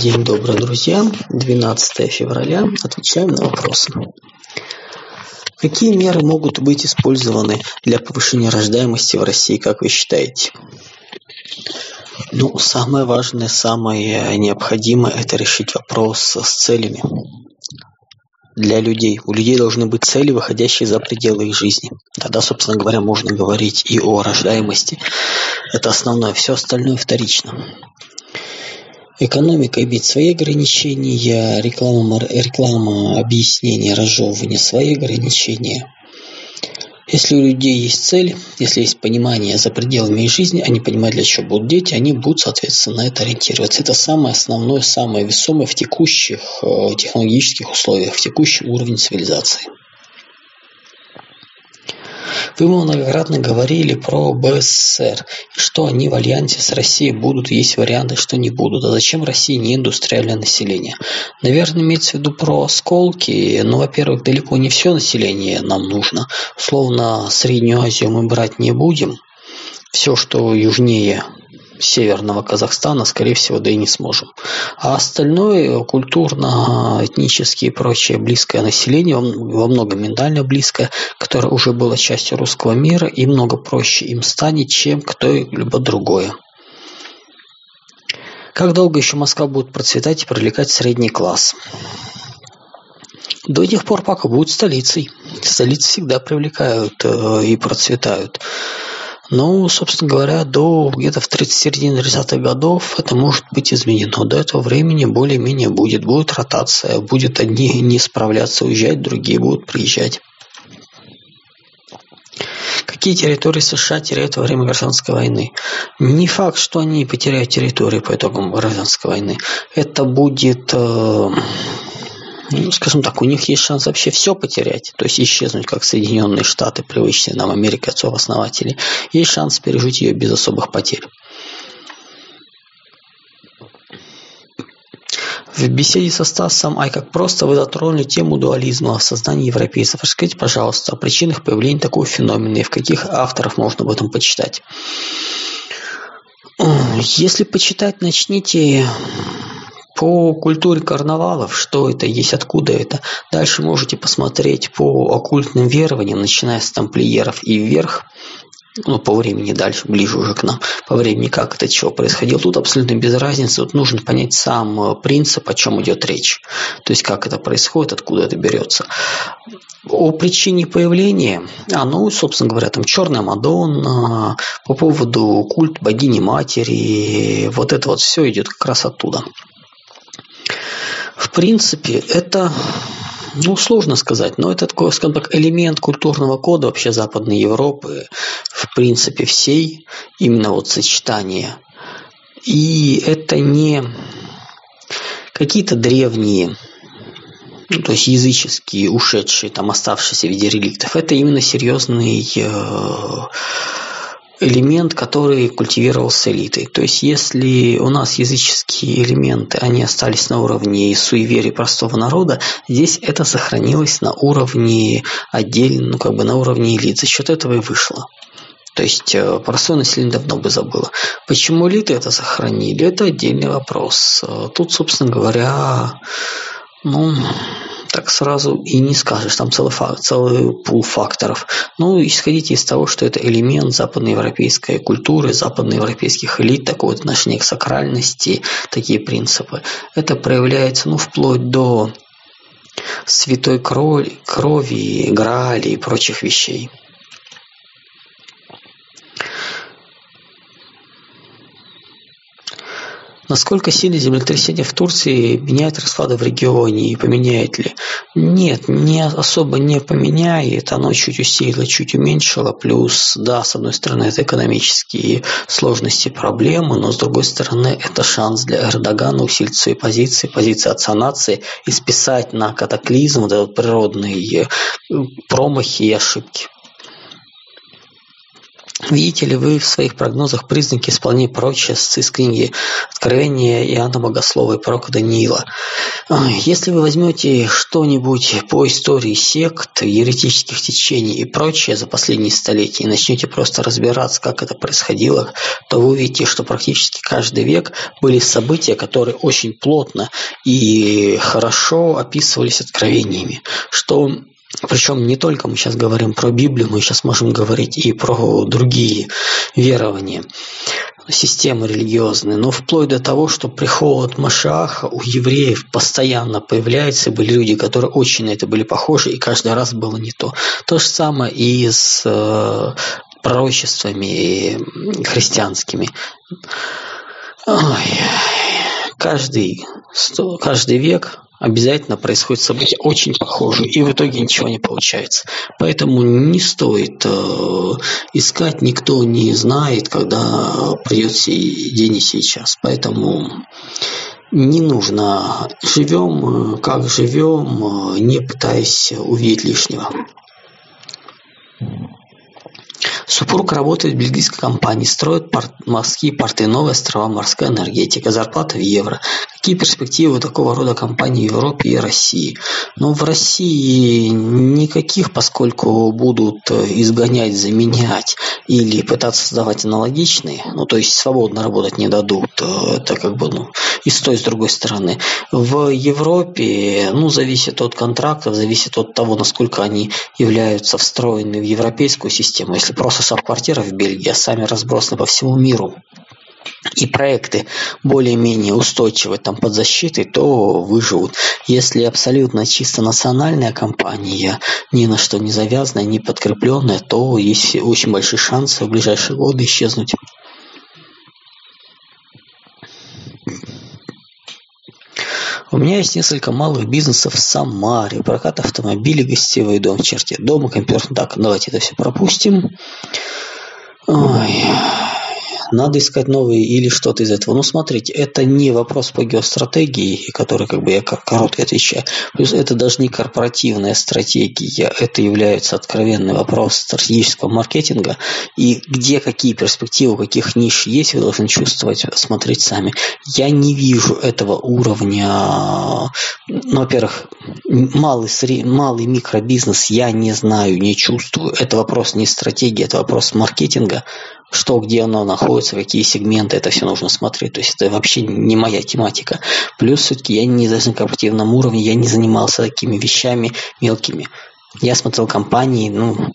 День добрый, друзья. 12 февраля. Отвечаем на вопросы. Какие меры могут быть использованы для повышения рождаемости в России, как вы считаете? Ну, самое важное, самое необходимое – это решить вопрос с целями для людей. У людей должны быть цели, выходящие за пределы их жизни. Тогда, собственно говоря, можно говорить и о рождаемости. Это основное. Все остальное вторично. Экономика имеет свои ограничения, реклама, реклама объяснения, разжевывания свои ограничения. Если у людей есть цель, если есть понимание за пределами их жизни, они понимают, для чего будут дети, они будут, соответственно, на это ориентироваться. Это самое основное, самое весомое в текущих э, технологических условиях, в текущем уровне цивилизации. Вы многократно говорили про БССР, что они в альянсе с Россией будут, есть варианты, что не будут. А зачем России не индустриальное население? Наверное, имеется в виду про осколки. Ну, во-первых, далеко не все население нам нужно. Условно, Среднюю Азию мы брать не будем. Все, что южнее северного Казахстана, скорее всего, да и не сможем. А остальное культурно, этнически и прочее близкое население, во многом ментально близкое, которое уже было частью русского мира, и много проще им станет, чем кто-либо другое. Как долго еще Москва будет процветать и привлекать средний класс? До тех пор, пока будет столицей. Столицы всегда привлекают э, и процветают. Ну, собственно говоря, до где-то в 30 середине 30-х годов это может быть изменено. До этого времени более-менее будет. Будет ротация, будет одни не справляться, уезжать, другие будут приезжать. Какие территории США теряют во время гражданской войны? Не факт, что они потеряют территории по итогам гражданской войны. Это будет э, ну, скажем так, у них есть шанс вообще все потерять, то есть исчезнуть, как Соединенные Штаты, привычные нам Америка отцов-основателей. Есть шанс пережить ее без особых потерь. В беседе со Стасом Ай как просто вы затронули тему дуализма в сознании европейцев. Расскажите, пожалуйста, о причинах появления такого феномена и в каких авторов можно об этом почитать. Если почитать, начните по культуре карнавалов, что это есть, откуда это. Дальше можете посмотреть по оккультным верованиям, начиная с тамплиеров и вверх, ну, по времени дальше, ближе уже к нам, по времени, как это чего происходило. Тут абсолютно без разницы. Вот нужно понять сам э, принцип, о чем идет речь. То есть, как это происходит, откуда это берется. О причине появления, а, ну, собственно говоря, там черная Мадонна, по поводу культ богини матери, вот это вот все идет как раз оттуда. В принципе, это ну, сложно сказать, но это такой, скажем так, элемент культурного кода вообще Западной Европы, в принципе, всей, именно вот сочетание. И это не какие-то древние, ну, то есть языческие, ушедшие, там, оставшиеся в виде реликтов. Это именно серьезный э, элемент, который культивировался элитой. То есть, если у нас языческие элементы, они остались на уровне суеверий простого народа, здесь это сохранилось на уровне отдельно, ну, как бы на уровне элит. За счет этого и вышло. То есть э, простое население давно бы забыло. Почему элиты это сохранили, это отдельный вопрос. Э, тут, собственно говоря, ну, так сразу и не скажешь, там целый, факт, целый пул факторов. Ну, исходите из того, что это элемент западноевропейской культуры, западноевропейских элит, такое отношение к сакральности, такие принципы. Это проявляется, ну, вплоть до святой крови, крови, грали и прочих вещей. Насколько сильно землетрясение в Турции меняет расклады в регионе и поменяет ли? Нет, не особо не поменяет, оно чуть усилило, чуть уменьшило, плюс, да, с одной стороны, это экономические сложности, проблемы, но с другой стороны, это шанс для Эрдогана усилить свои позиции, позиции отца нации и списать на катаклизм, вот этот природные промахи и ошибки. Видите ли вы в своих прогнозах признаки исполнения пророчеств из книги Откровения Иоанна Богослова и пророка Даниила? Если вы возьмете что-нибудь по истории сект, еретических течений и прочее за последние столетия и начнете просто разбираться, как это происходило, то вы увидите, что практически каждый век были события, которые очень плотно и хорошо описывались откровениями, что причем не только мы сейчас говорим про Библию, мы сейчас можем говорить и про другие верования, системы религиозные, но вплоть до того, что приход Машаха у евреев постоянно появляется, были люди, которые очень на это были похожи, и каждый раз было не то. То же самое и с э, пророчествами христианскими. Ой, каждый, каждый век обязательно происходит событие очень похожее, и в итоге ничего не получается. Поэтому не стоит э, искать, никто не знает, когда придет день и сейчас. Поэтому не нужно. Живем, э, как живем, э, не пытаясь увидеть лишнего. Супруг работает в бельгийской компании, строит порт, морские порты, новые острова, морская энергетика, зарплата в евро. Какие перспективы такого рода компаний в Европе и России? Ну, в России никаких, поскольку будут э, изгонять, заменять или пытаться создавать аналогичные, ну, то есть свободно работать не дадут, э, это как бы, ну, и с той, и с другой стороны. В Европе, ну, зависит от контрактов, зависит от того, насколько они являются встроены в европейскую систему. Если просто штаб-квартира в Бельгии, а сами разбросаны по всему миру, и проекты более-менее устойчивые там под защитой, то выживут. Если абсолютно чисто национальная компания, ни на что не завязанная, не подкрепленная, то есть очень большие шансы в ближайшие годы исчезнуть. У меня есть несколько малых бизнесов в Самаре, прокат автомобилей, гостевой дом в черте дома, компьютер. Так, давайте это все пропустим. Ой надо искать новые или что-то из этого. Ну, смотрите, это не вопрос по геостратегии, который как бы я коротко отвечаю. Плюс это даже не корпоративная стратегия, это является откровенный вопрос стратегического маркетинга. И где какие перспективы, каких ниш есть, вы должны чувствовать, смотреть сами. Я не вижу этого уровня, ну, во-первых, малый, малый микробизнес я не знаю, не чувствую. Это вопрос не стратегии, это вопрос маркетинга что, где оно находится, какие сегменты, это все нужно смотреть. То есть это вообще не моя тематика. Плюс все-таки я не на корпоративном уровне, я не занимался такими вещами мелкими. Я смотрел компании, ну,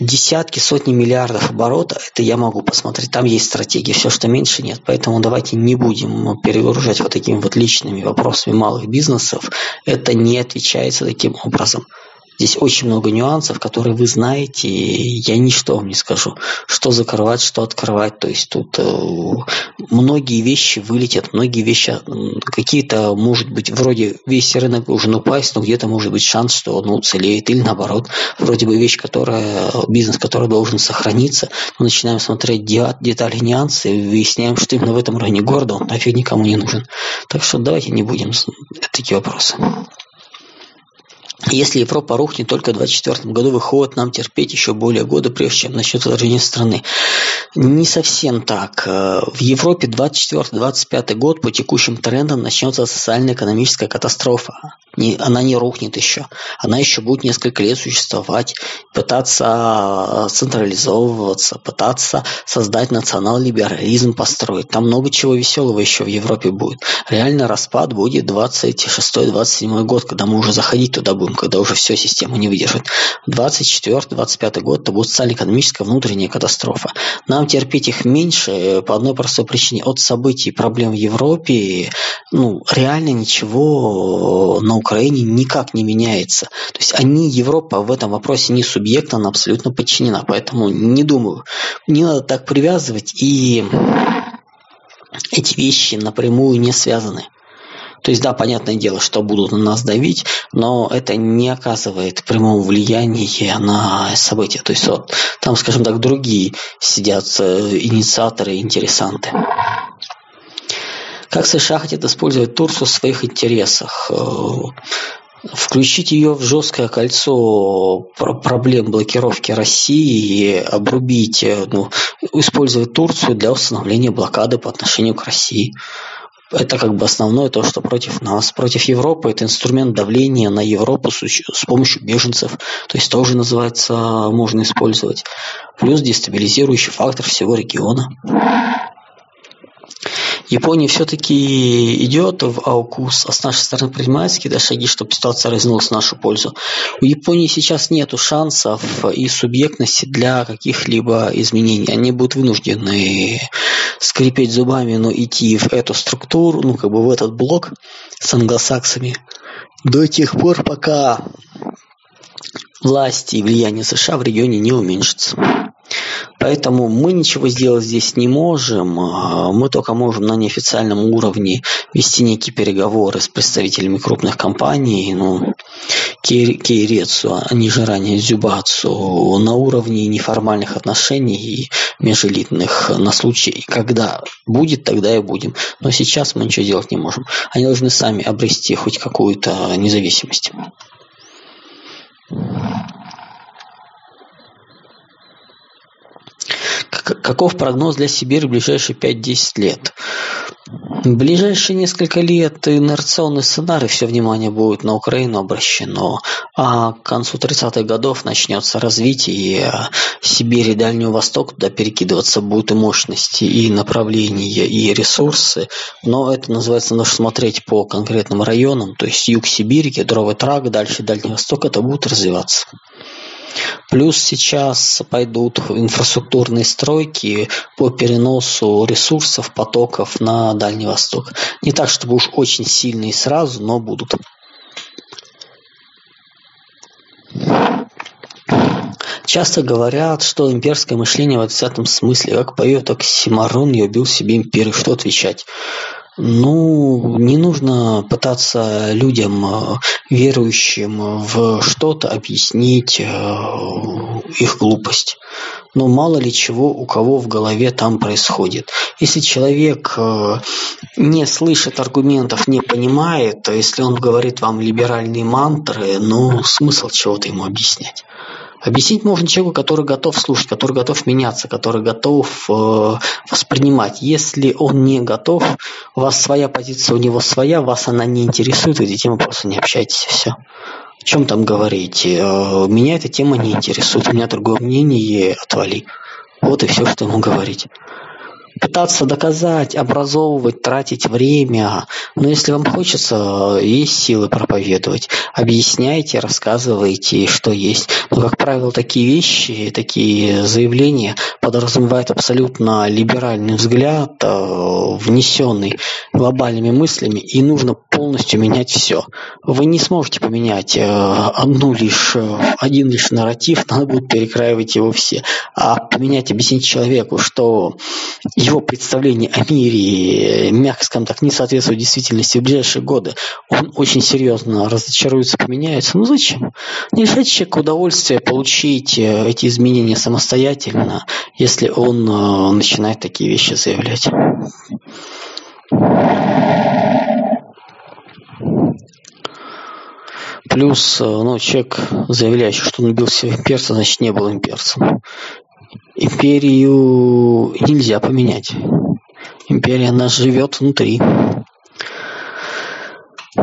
десятки, сотни миллиардов оборота, это я могу посмотреть. Там есть стратегия, все, что меньше нет. Поэтому давайте не будем перегружать вот такими вот личными вопросами малых бизнесов. Это не отвечается таким образом. Здесь очень много нюансов, которые вы знаете, и я ничто вам не скажу. Что закрывать, что открывать. То есть тут э, многие вещи вылетят, многие вещи, какие-то, может быть, вроде весь рынок должен упасть, но где-то может быть шанс, что он уцелеет. Или наоборот, вроде бы вещь, которая, бизнес, который должен сохраниться, мы начинаем смотреть детали, нюансы, и выясняем, что именно в этом районе города он нафиг никому не нужен. Так что давайте не будем такие вопросы. Если Европа рухнет только в 2024 году, выходит нам терпеть еще более года, прежде чем начнет отражение страны. Не совсем так. Э, в Европе 24-25 год по текущим трендам начнется социально-экономическая катастрофа. Не, она не рухнет еще. Она еще будет несколько лет существовать, пытаться централизовываться, пытаться создать национал-либерализм, построить. Там много чего веселого еще в Европе будет. Реально распад будет 26-27 год, когда мы уже заходить туда будем, когда уже все система не выдержит. 24-25 год это будет социально-экономическая внутренняя катастрофа. Нам терпеть их меньше э, по одной простой причине. От событий и проблем в Европе ну, реально ничего на Украине никак не меняется. То есть они, Европа в этом вопросе не субъект, она абсолютно подчинена. Поэтому не думаю, не надо так привязывать, и эти вещи напрямую не связаны. То есть, да, понятное дело, что будут на нас давить, но это не оказывает прямого влияния на события. То есть, вот, там, скажем так, другие сидят э, инициаторы, интересанты. Как США хотят использовать Турцию в своих интересах? Э, включить ее в жесткое кольцо проблем блокировки России и обрубить, э, ну, использовать Турцию для установления блокады по отношению к России. Это как бы основное то, что против нас. Против Европы это инструмент давления на Европу с, с помощью беженцев. То есть тоже называется, можно использовать. Плюс дестабилизирующий фактор всего региона. Япония все-таки идет в аукус, а с нашей стороны принимает какие-то шаги, чтобы ситуация развернулась в нашу пользу. У Японии сейчас нет шансов и субъектности для каких-либо изменений. Они будут вынуждены скрипеть зубами, но идти в эту структуру, ну как бы в этот блок с англосаксами до тех пор, пока власти и влияние США в регионе не уменьшится. Поэтому мы ничего сделать здесь не можем. А, мы только можем на неофициальном уровне вести некие переговоры с представителями крупных компаний, ну, Кейрецу, а не же ранее Зюбацу, на уровне неформальных отношений и межэлитных на случай, когда будет, тогда и будем. Но сейчас мы ничего делать не можем. Они должны сами обрести хоть какую-то независимость. Каков прогноз для Сибири в ближайшие 5-10 лет? В ближайшие несколько лет инерционный сценарий, все внимание будет на Украину обращено, а к концу 30-х годов начнется развитие, и Сибирь и Дальний Восток, туда перекидываться будут и мощности, и направления, и ресурсы, но это называется, нужно смотреть по конкретным районам, то есть юг Сибири, кедровый тракт, дальше Дальний Восток, это будет развиваться. Плюс сейчас пойдут инфраструктурные стройки по переносу ресурсов, потоков на Дальний Восток. Не так, чтобы уж очень сильные сразу, но будут. Часто говорят, что имперское мышление в 20 смысле, как поет Оксимарон, я убил себе империю. Что отвечать? Ну, не нужно пытаться людям, э, верующим в что-то, объяснить э, их глупость. Но мало ли чего у кого в голове там происходит. Если человек э, не слышит аргументов, не понимает, то если он говорит вам либеральные мантры, ну, смысл чего-то ему объяснять. Объяснить можно человеку, который готов слушать, который готов меняться, который готов э, воспринимать. Если он не готов, у вас своя позиция, у него своя, вас она не интересует, вы эти темы просто не общаетесь, и все. О чем там говорить? Э, меня эта тема не интересует, у меня другое мнение, отвали. Вот и все, что ему говорить пытаться доказать, образовывать, тратить время. Но если вам хочется, есть силы проповедовать. Объясняйте, рассказывайте, что есть. Но, как правило, такие вещи, такие заявления подразумевают абсолютно либеральный взгляд, э, внесенный глобальными мыслями, и нужно полностью менять все. Вы не сможете поменять э, одну лишь, э, один лишь нарратив, надо будет перекраивать его все. А поменять, объяснить человеку, что представление о мире, мягко скажем так, не соответствует действительности в ближайшие годы, он очень серьезно разочаруется, поменяется. Ну зачем? Не лишайте человека удовольствия получить э, эти изменения самостоятельно, если он э, начинает такие вещи заявлять. Плюс, э, ну, человек, заявляющий, что он убил себя имперца, значит, не был имперцем империю нельзя поменять. Империя, она живет внутри.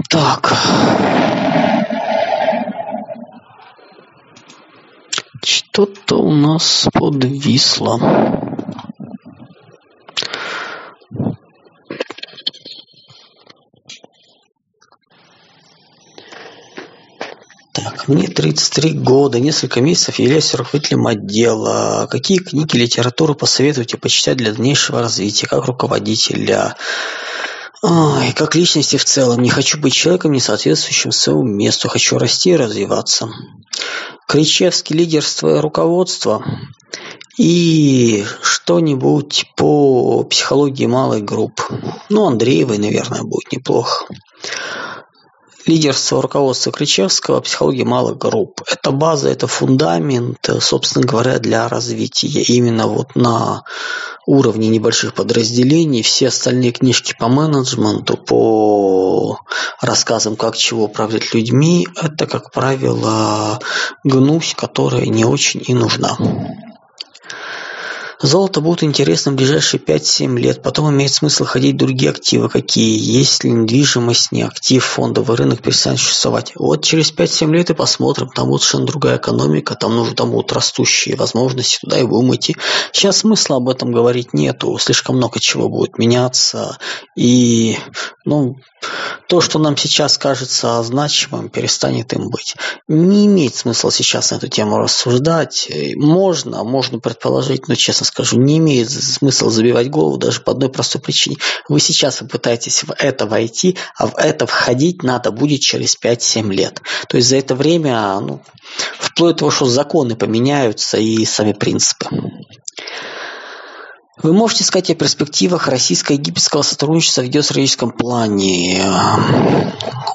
Так. Что-то у нас подвисло. Мне 33 года, несколько месяцев являюсь руководителем отдела. Какие книги, литературу посоветуете почитать для дальнейшего развития, как руководителя? Ой, как личности в целом. Не хочу быть человеком, не соответствующим своему месту. Хочу расти и развиваться. Кричевский лидерство и руководство. И что-нибудь по психологии малой групп. Ну, Андреевой, наверное, будет неплохо. Лидерство руководства Кричевского, психология малых групп. Это база, это фундамент, собственно говоря, для развития именно вот на уровне небольших подразделений. Все остальные книжки по менеджменту, по рассказам, как чего управлять людьми, это, как правило, гнусь, которая не очень и нужна. Золото будет интересно в ближайшие 5-7 лет, потом имеет смысл ходить другие активы какие, если недвижимость не актив, фондовый рынок перестанет существовать. Вот через 5-7 лет и посмотрим, там будет совершенно другая экономика, там, нужно, там будут растущие возможности, туда и будем идти. Сейчас смысла об этом говорить нету, слишком много чего будет меняться, и ну, то, что нам сейчас кажется значимым, перестанет им быть. Не имеет смысла сейчас на эту тему рассуждать. Можно, можно предположить, но, честно скажу, не имеет смысла забивать голову даже по одной простой причине. Вы сейчас пытаетесь в это войти, а в это входить надо будет через 5-7 лет. То есть за это время, ну, вплоть до того, что законы поменяются и сами принципы. Вы можете сказать о перспективах российско-египетского сотрудничества в геостратегическом плане.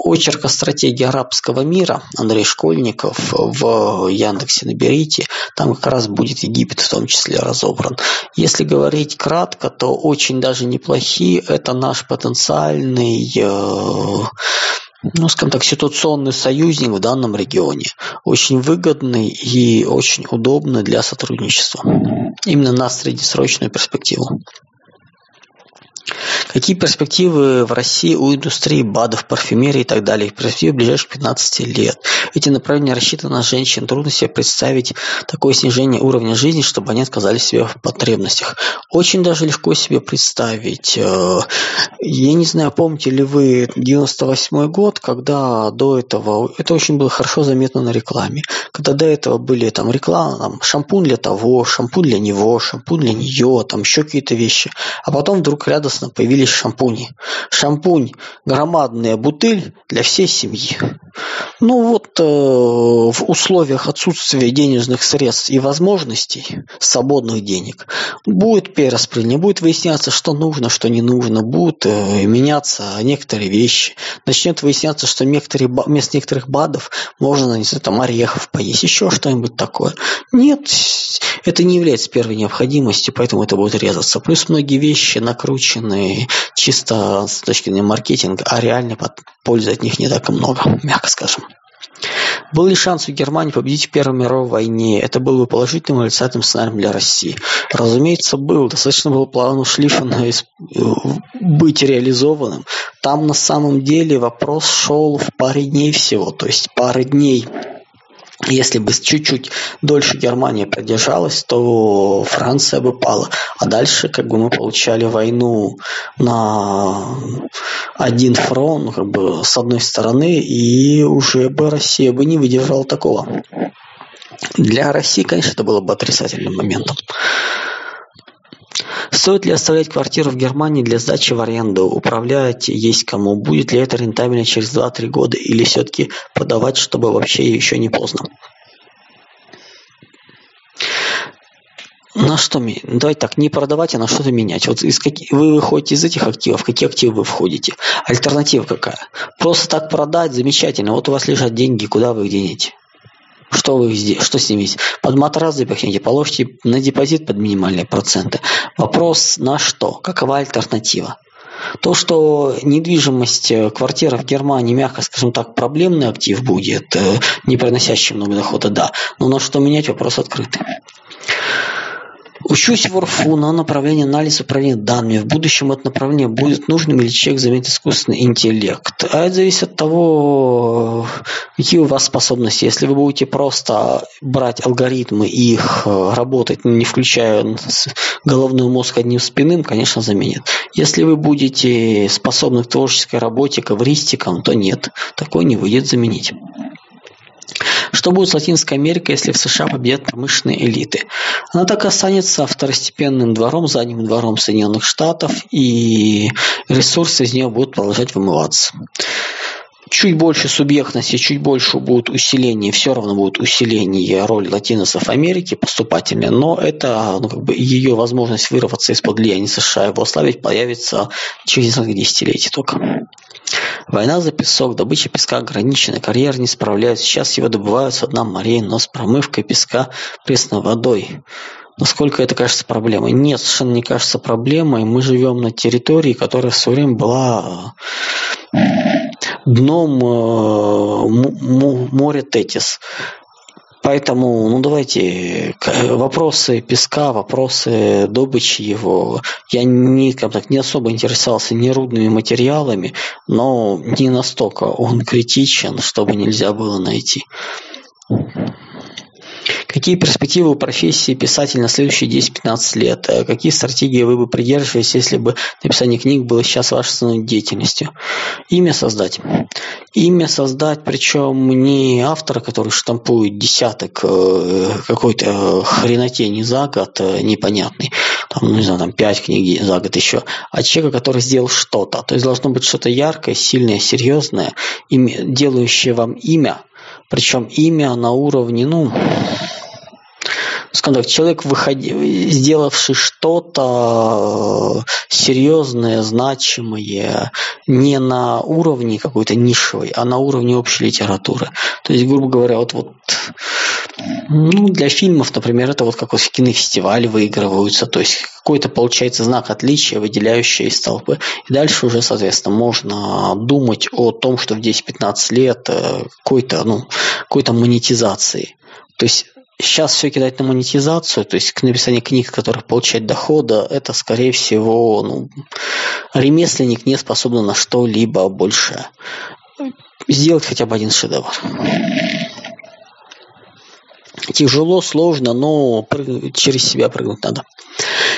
Очерк о стратегии арабского мира Андрей Школьников в Яндексе наберите. Там как раз будет Египет в том числе разобран. Если говорить кратко, то очень даже неплохие. Это наш потенциальный э, ну, скажем так, ситуационный союзник в данном регионе. Очень выгодный и очень удобный для сотрудничества. Именно на среднесрочную перспективу. Какие перспективы в России у индустрии БАДов, парфюмерии и так далее в перспективе ближайших 15 лет? Эти направления рассчитаны на женщин. Трудно себе представить такое снижение уровня жизни, чтобы они отказались себе в потребностях. Очень даже легко себе представить. Э, я не знаю, помните ли вы 98 год, когда до этого, это очень было хорошо заметно на рекламе, когда до этого были там реклама, там, шампунь для того, шампунь для него, шампунь для нее, там еще какие-то вещи. А потом вдруг радостно появились шампуни. Шампунь – громадная бутыль для всей семьи. Ну вот э, в условиях отсутствия денежных средств и возможностей, свободных денег, будет перераспределение, будет выясняться, что нужно, что не нужно, будут э, меняться некоторые вещи. Начнет выясняться, что некоторые, вместо некоторых БАДов можно, не знаю, там орехов поесть, еще что-нибудь такое. Нет, это не является первой необходимостью, поэтому это будет резаться. Плюс многие вещи накручены чисто с точки зрения маркетинга, а реально пользы от них не так и много, мягко скажем. Был ли шанс у Германии победить в Первой мировой войне? Это был бы положительным отрицательным сценарием для России? Разумеется, был. Достаточно было плану Шлиффена быть реализованным. Там на самом деле вопрос шел в паре дней всего. То есть пары дней если бы чуть-чуть дольше Германия продержалась, то Франция бы пала. А дальше как бы мы получали войну на один фронт, ну, как бы с одной стороны, и уже бы Россия бы не выдержала такого. Для России, конечно, это было бы отрицательным моментом. Стоит ли оставлять квартиру в Германии для сдачи в аренду? Управлять есть кому? Будет ли это рентабельно через 2-3 года? Или все-таки продавать, чтобы вообще еще не поздно? На что менять? Давайте так, не продавать, а на что-то менять. Вот из каких, вы выходите из этих активов, какие активы вы входите? Альтернатива какая? Просто так продать, замечательно. Вот у вас лежат деньги, куда вы их денете? Что вы что с? Под матрас запихните, положите на депозит под минимальные проценты. Вопрос на что? Какова альтернатива? То, что недвижимость, э, квартира в Германии, мягко скажем так, проблемный актив будет, э, не приносящий много дохода, да. Но на что менять, вопрос открытый. Учусь в РФУ на направлении анализ управления данными. В будущем это направление будет нужным или человек заменит искусственный интеллект. А это зависит от того, какие у вас способности. Если вы будете просто брать алгоритмы и их э, работать, не включая головной мозг одним спинным, конечно, заменит. Если вы будете способны к творческой работе, к эвристикам, то нет, такой не выйдет заменить. Что будет с Латинской Америкой, если в США победят промышленные элиты? Она так и останется второстепенным двором, задним двором Соединенных Штатов, и ресурсы из нее будут продолжать вымываться чуть больше субъектности, чуть больше будет усиление, все равно будет усиление роли латиносов Америки поступательно, но это ну, как бы ее возможность вырваться из-под влияния США и его ослабить появится через несколько десятилетий только. Война за песок, добыча песка ограничена, карьер не справляется. Сейчас его добывают с дна морей, но с промывкой песка пресной водой. Насколько это кажется проблемой? Нет, совершенно не кажется проблемой. Мы живем на территории, которая в свое время была дном э, моря Тетис. Поэтому, ну давайте, вопросы песка, вопросы добычи его. Я не, как так, не особо интересовался нерудными материалами, но не настолько он критичен, чтобы нельзя было найти. Какие перспективы у профессии писателя на следующие 10-15 лет? Э, какие стратегии вы бы придерживались, если бы написание книг было сейчас вашей основной деятельностью? Имя создать. Имя создать, причем не автора, который штампует десяток э, какой-то хренотени за год э, непонятный, там, ну, не знаю, там пять книг за год еще, а человека, который сделал что-то. То есть должно быть что-то яркое, сильное, серьезное, делающее вам имя, причем имя на уровне, ну, скажем так, человек, выходи, сделавший что-то э, серьезное, значимое, не на уровне какой-то нишевой, а на уровне общей литературы. То есть, грубо говоря, вот, вот ну, для фильмов, например, это вот как вот кинофестивали выигрываются, то есть какой-то получается знак отличия, выделяющий из толпы. И дальше уже, соответственно, можно думать о том, что в 10-15 лет э, какой-то, ну, какой-то монетизации. То есть сейчас все кидать на монетизацию, то есть к написанию книг, которых получать дохода, это, скорее всего, ну, ремесленник не способен на что-либо больше сделать хотя бы один шедевр. Тяжело, сложно, но через себя прыгнуть надо.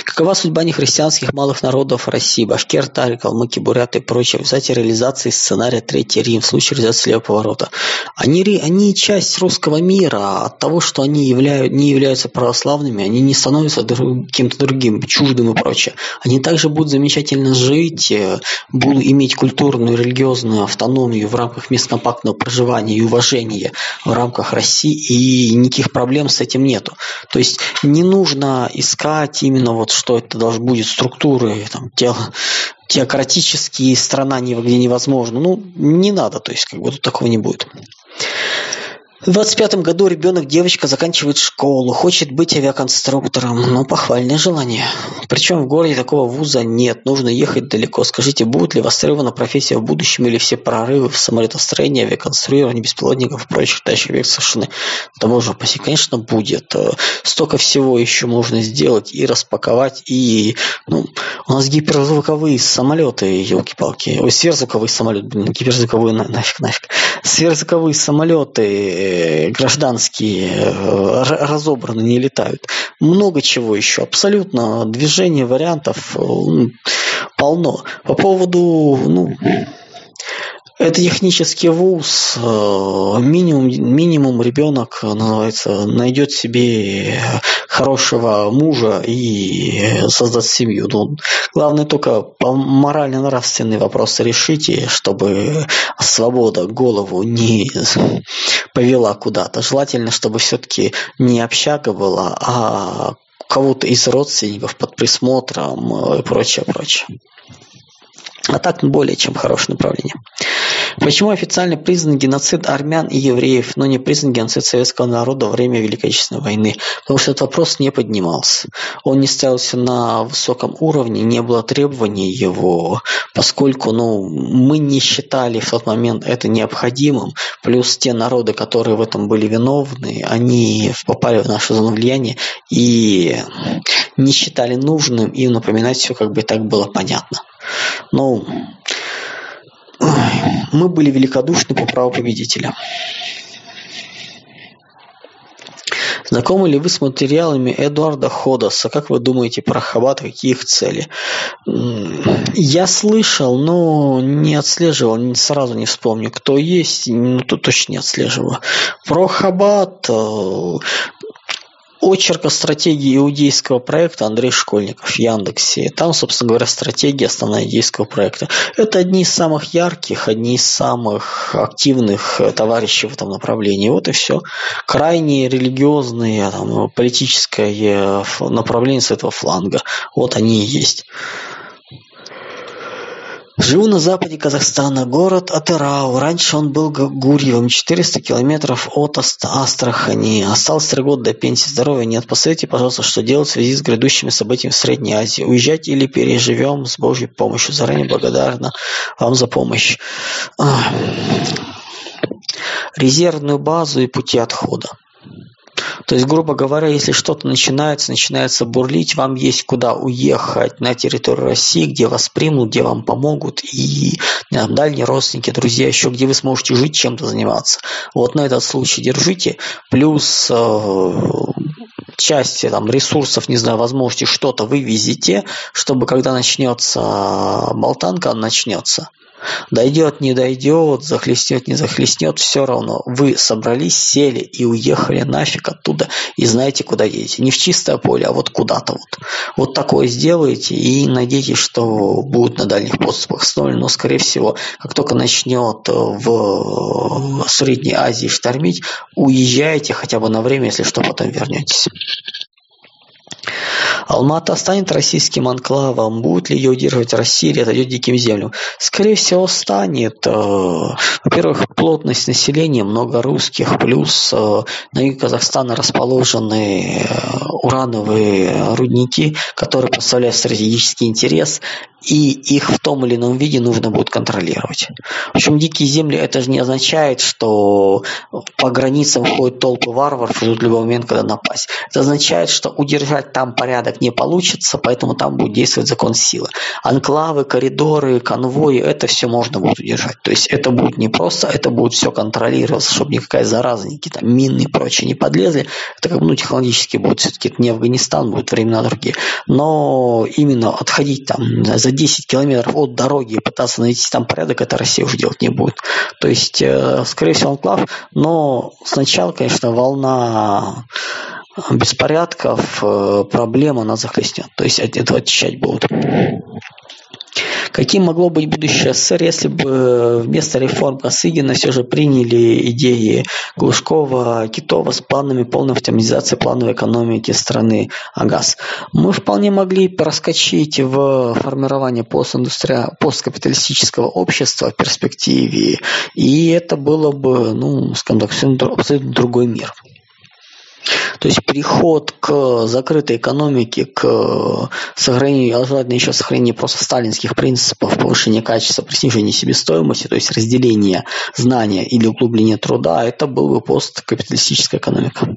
Какова судьба нехристианских малых народов России, башкир, тари, калмыки, буряты и прочие в результате реализации сценария Третий Рим в случае реализации левого поворота? Они, они часть русского мира, а от того, что они являют, не являются православными, они не становятся друг, кем-то другим, чуждым и прочее. Они также будут замечательно жить, э, будут иметь культурную, религиозную автономию в рамках мест компактного проживания и уважения в рамках России, и никаких проблем с этим нету. То есть не нужно искать именно вот что это должно будет структуры, там, те, теократические страна где невозможно. Ну, не надо, то есть как бы тут такого не будет. В 25 году ребенок, девочка, заканчивает школу, хочет быть авиаконструктором. Ну, похвальное желание. Причем в городе такого вуза нет, нужно ехать далеко. Скажите, будет ли востребована профессия в будущем или все прорывы в самолетостроении, авиаконструировании, беспилотников и прочих летающих объектов совершены того же паси? Конечно, будет. Столько всего еще можно сделать и распаковать, и ну, у нас гиперзвуковые самолеты, елки-палки. Ой, сверхзвуковые самолеты, блин, гиперзвуковые, на, нафиг, нафиг. Сверхзвуковые самолеты гражданские э, разобраны, не летают. Много чего еще. Абсолютно движение вариантов э, полно. По поводу ну, это технический вуз. Э, минимум, минимум ребенок, называется, найдет себе хорошего мужа и создаст семью. Ну, главное только морально-нравственные вопросы решите, чтобы свобода голову не повела куда-то. Желательно, чтобы все-таки не общага была, а кого-то из родственников под присмотром и прочее, прочее. А так более чем хорошее направление. Почему официально признан геноцид армян и евреев, но не признан геноцид советского народа во время Великой Отечественной войны? Потому что этот вопрос не поднимался. Он не ставился на высоком уровне, не было требований его, поскольку ну, мы не считали в тот момент это необходимым. Плюс те народы, которые в этом были виновны, они попали в нашу зону влияния и не считали нужным им напоминать все, как бы так было понятно. Ну, мы были великодушны по праву победителя. Знакомы ли вы с материалами Эдуарда Ходоса? Как вы думаете про Хаббат, какие их цели? Я слышал, но не отслеживал, сразу не вспомню, кто есть, ну, то точно не отслеживал. Про Хаббат э, очерка стратегии иудейского проекта Андрей Школьников Яндексе. Там, собственно говоря, стратегия основная иудейского проекта. Это одни из самых ярких, одни из самых активных товарищей в этом направлении. Вот и все. Крайне религиозные, там, политическое направление с этого фланга. Вот они и есть. Живу на западе Казахстана, город Атырау. Раньше он был Гурьевым, 400 километров от Астрахани. Осталось три года до пенсии, здоровья нет. Посоветуйте, пожалуйста, что делать в связи с грядущими событиями в Средней Азии. Уезжать или переживем с Божьей помощью. Заранее благодарна вам за помощь. Резервную базу и пути отхода. То есть, грубо говоря, если что-то начинается, начинается бурлить, вам есть куда уехать на территорию России, где вас примут, где вам помогут, и там, дальние родственники, друзья, еще где вы сможете жить, чем-то заниматься. Вот на этот случай держите. Плюс э, части там, ресурсов, не знаю, возможности что-то вывезите, чтобы когда начнется болтанка, начнется. Дойдет, не дойдет, захлестнет, не захлестнет, все равно. Вы собрались, сели и уехали нафиг оттуда и знаете, куда едете. Не в чистое поле, а вот куда-то вот. Вот такое сделаете и надейтесь, что будет на дальних подступах с ноль. Но, скорее всего, как только начнет в Средней Азии штормить, уезжайте хотя бы на время, если что, потом вернетесь. Алмата станет российским анклавом? Будет ли ее удерживать Россия или отойдет диким землям? Скорее всего, станет. Э, во-первых, плотность населения, много русских, плюс э, на юге Казахстана расположены э, урановые рудники, которые представляют стратегический интерес, и их в том или ином виде нужно будет контролировать. В общем, дикие земли это же не означает, что по границам ходят толпы варваров и ждут любой момент, когда напасть. Это означает, что удержать там порядок не получится, поэтому там будет действовать закон силы. Анклавы, коридоры, конвои, это все можно будет удержать. То есть это будет не просто, это будет все контролироваться, чтобы никакая зараза, никакие там мины и прочее не подлезли. Это как бы, ну, технологически будет все-таки не Афганистан, будут времена другие. Но именно отходить там за 10 километров от дороги и пытаться найти там порядок, это Россия уже делать не будет. То есть, э, скорее всего, анклав, но сначала, конечно, волна беспорядков, э, проблем она захлестнет. То есть от этого очищать будут. Каким могло быть будущее СССР, если бы вместо реформ Косыгина все же приняли идеи Глушкова, Китова с планами полной автоматизации плановой экономики страны АГАЗ? Мы вполне могли проскочить в формирование посткапиталистического общества в перспективе, и это было бы, ну, скажем так, абсолютно другой мир. То есть переход к закрытой экономике, к сохранению, а желательно еще сохранению просто сталинских принципов повышения качества при снижении себестоимости, то есть разделение знания или углубление труда, это был бы посткапиталистическая экономика.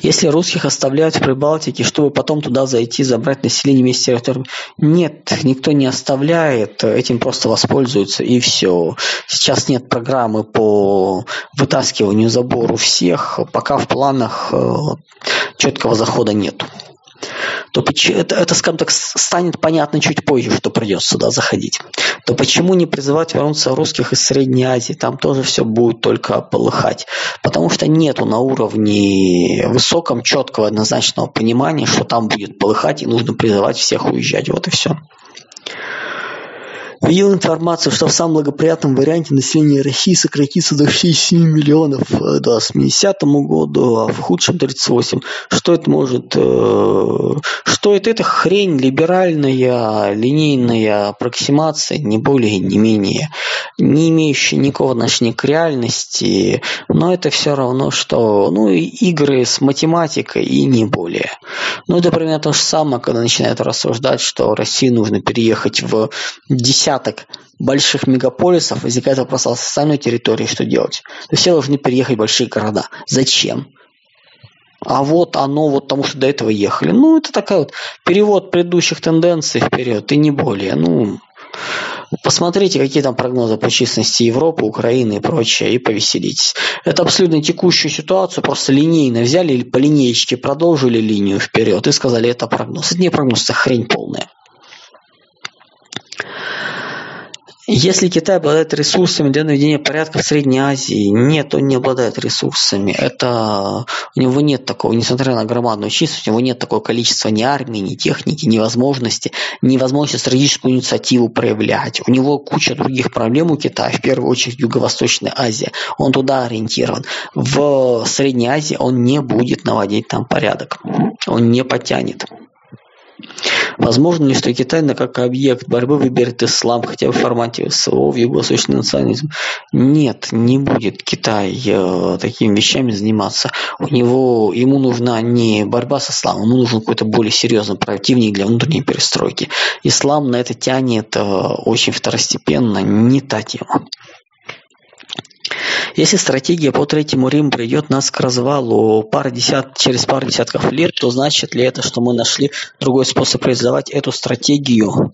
Если русских оставляют в Прибалтике, чтобы потом туда зайти, забрать население вместе с территорией, нет, никто не оставляет, этим просто воспользуются и все. Сейчас нет программы по вытаскиванию, забору всех, пока в планах э, четкого захода нету то это, это, скажем так, станет понятно чуть позже, что придется сюда заходить. То почему не призывать вернуться русских из Средней Азии? Там тоже все будет только полыхать. Потому что нету на уровне высоком четкого однозначного понимания, что там будет полыхать и нужно призывать всех уезжать. Вот и все. Видел информацию, что в самом благоприятном варианте население России сократится до 67 миллионов к э, 2050 году, а в худшем 38. Что это может... Э, что это? Это хрень либеральная, линейная аппроксимация, не более, не менее, не имеющая никакого отношения к реальности, но это все равно, что ну, игры с математикой и не более. Ну, это примерно то же самое, когда начинают рассуждать, что России нужно переехать в 10 десяток больших мегаполисов, возникает вопрос, а с остальной территорией что делать? То есть все должны переехать в большие города. Зачем? А вот оно, вот потому что до этого ехали. Ну, это такая вот перевод предыдущих тенденций вперед, и не более. Ну, посмотрите, какие там прогнозы по численности Европы, Украины и прочее, и повеселитесь. Это абсолютно текущую ситуацию, просто линейно взяли или по линеечке продолжили линию вперед и сказали, это прогноз. Это не прогноз, это хрень полная. Если Китай обладает ресурсами для наведения порядка в Средней Азии, нет, он не обладает ресурсами. Это у него нет такого, несмотря на громадную численность, у него нет такого количества ни армии, ни техники, ни возможности, ни возможности стратегическую инициативу проявлять. У него куча других проблем у Китая, в первую очередь Юго-Восточная Азия. Он туда ориентирован. В Средней Азии он не будет наводить там порядок. Он не потянет. Возможно ли, что Китай как объект борьбы выберет ислам хотя бы в формате СВО в юго-восточный национализм? Нет, не будет Китай э, такими вещами заниматься. У него, ему нужна не борьба с исламом, ему нужен какой-то более серьезный противник для внутренней перестройки. Ислам на это тянет э, очень второстепенно, не та тема. Если стратегия по Третьему Риму приведет нас к развалу пары десят, через пару десятков лет, то значит ли это, что мы нашли другой способ реализовать эту стратегию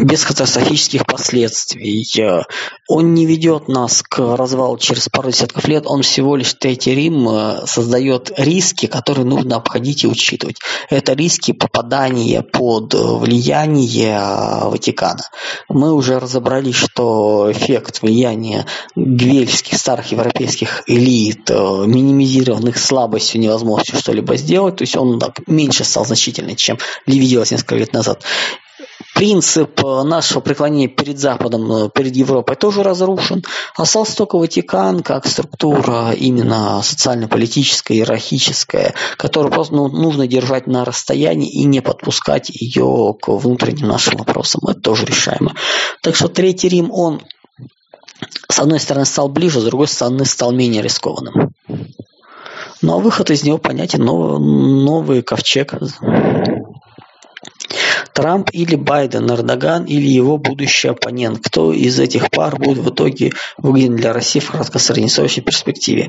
без катастрофических последствий. Он не ведет нас к развалу через пару десятков лет, он всего лишь Третий Рим э, создает риски, которые нужно обходить и учитывать. Это риски попадания под влияние Ватикана. Мы уже разобрались, что эффект влияния гвельских старых европейских элит, э, минимизированных слабостью, невозможностью что-либо сделать, то есть он так, меньше стал значительный, чем виделось несколько лет назад принцип э, нашего преклонения перед Западом, э, перед Европой тоже разрушен. Остался только Ватикан как структура именно социально-политическая, иерархическая, которую просто ну, нужно держать на расстоянии и не подпускать ее к внутренним нашим вопросам. Это тоже решаемо. Так что Третий Рим, он с одной стороны стал ближе, с другой стороны стал менее рискованным. Ну а выход из него понятен новый, новый ковчег Трамп или Байден, Эрдоган или его будущий оппонент. Кто из этих пар будет в итоге выгоден для России в краткосреднесрочной перспективе?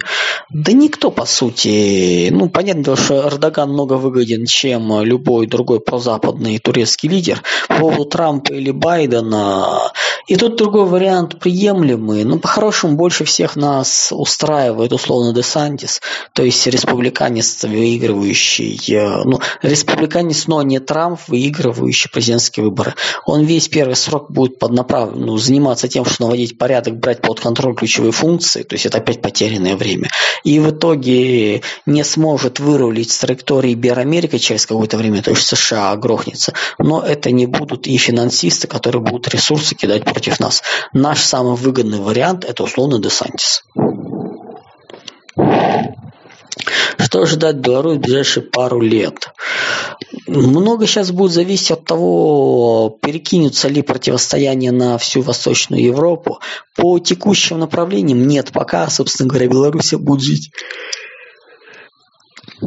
Да никто, по сути. Ну, понятно, что Эрдоган много выгоден, чем любой другой прозападный турецкий лидер. По поводу Трампа или Байдена и тут другой вариант приемлемый, но по-хорошему больше всех нас устраивает условно Десантис, то есть республиканец, выигрывающий, э, ну, республиканец, но не Трамп, выигрывающий президентские выборы. Он весь первый срок будет поднаправлен, ну, заниматься тем, что наводить порядок, брать под контроль ключевые функции, то есть это опять потерянное время. И в итоге не сможет вырулить с траектории Берамерика через какое-то время, то есть США грохнется. Но это не будут и финансисты, которые будут ресурсы кидать против нас. Наш самый выгодный вариант – это условно Десантис. Что ожидать Беларусь в ближайшие пару лет? Много сейчас будет зависеть от того, перекинется ли противостояние на всю Восточную Европу. По текущим направлениям нет, пока, собственно говоря, Беларусь будет жить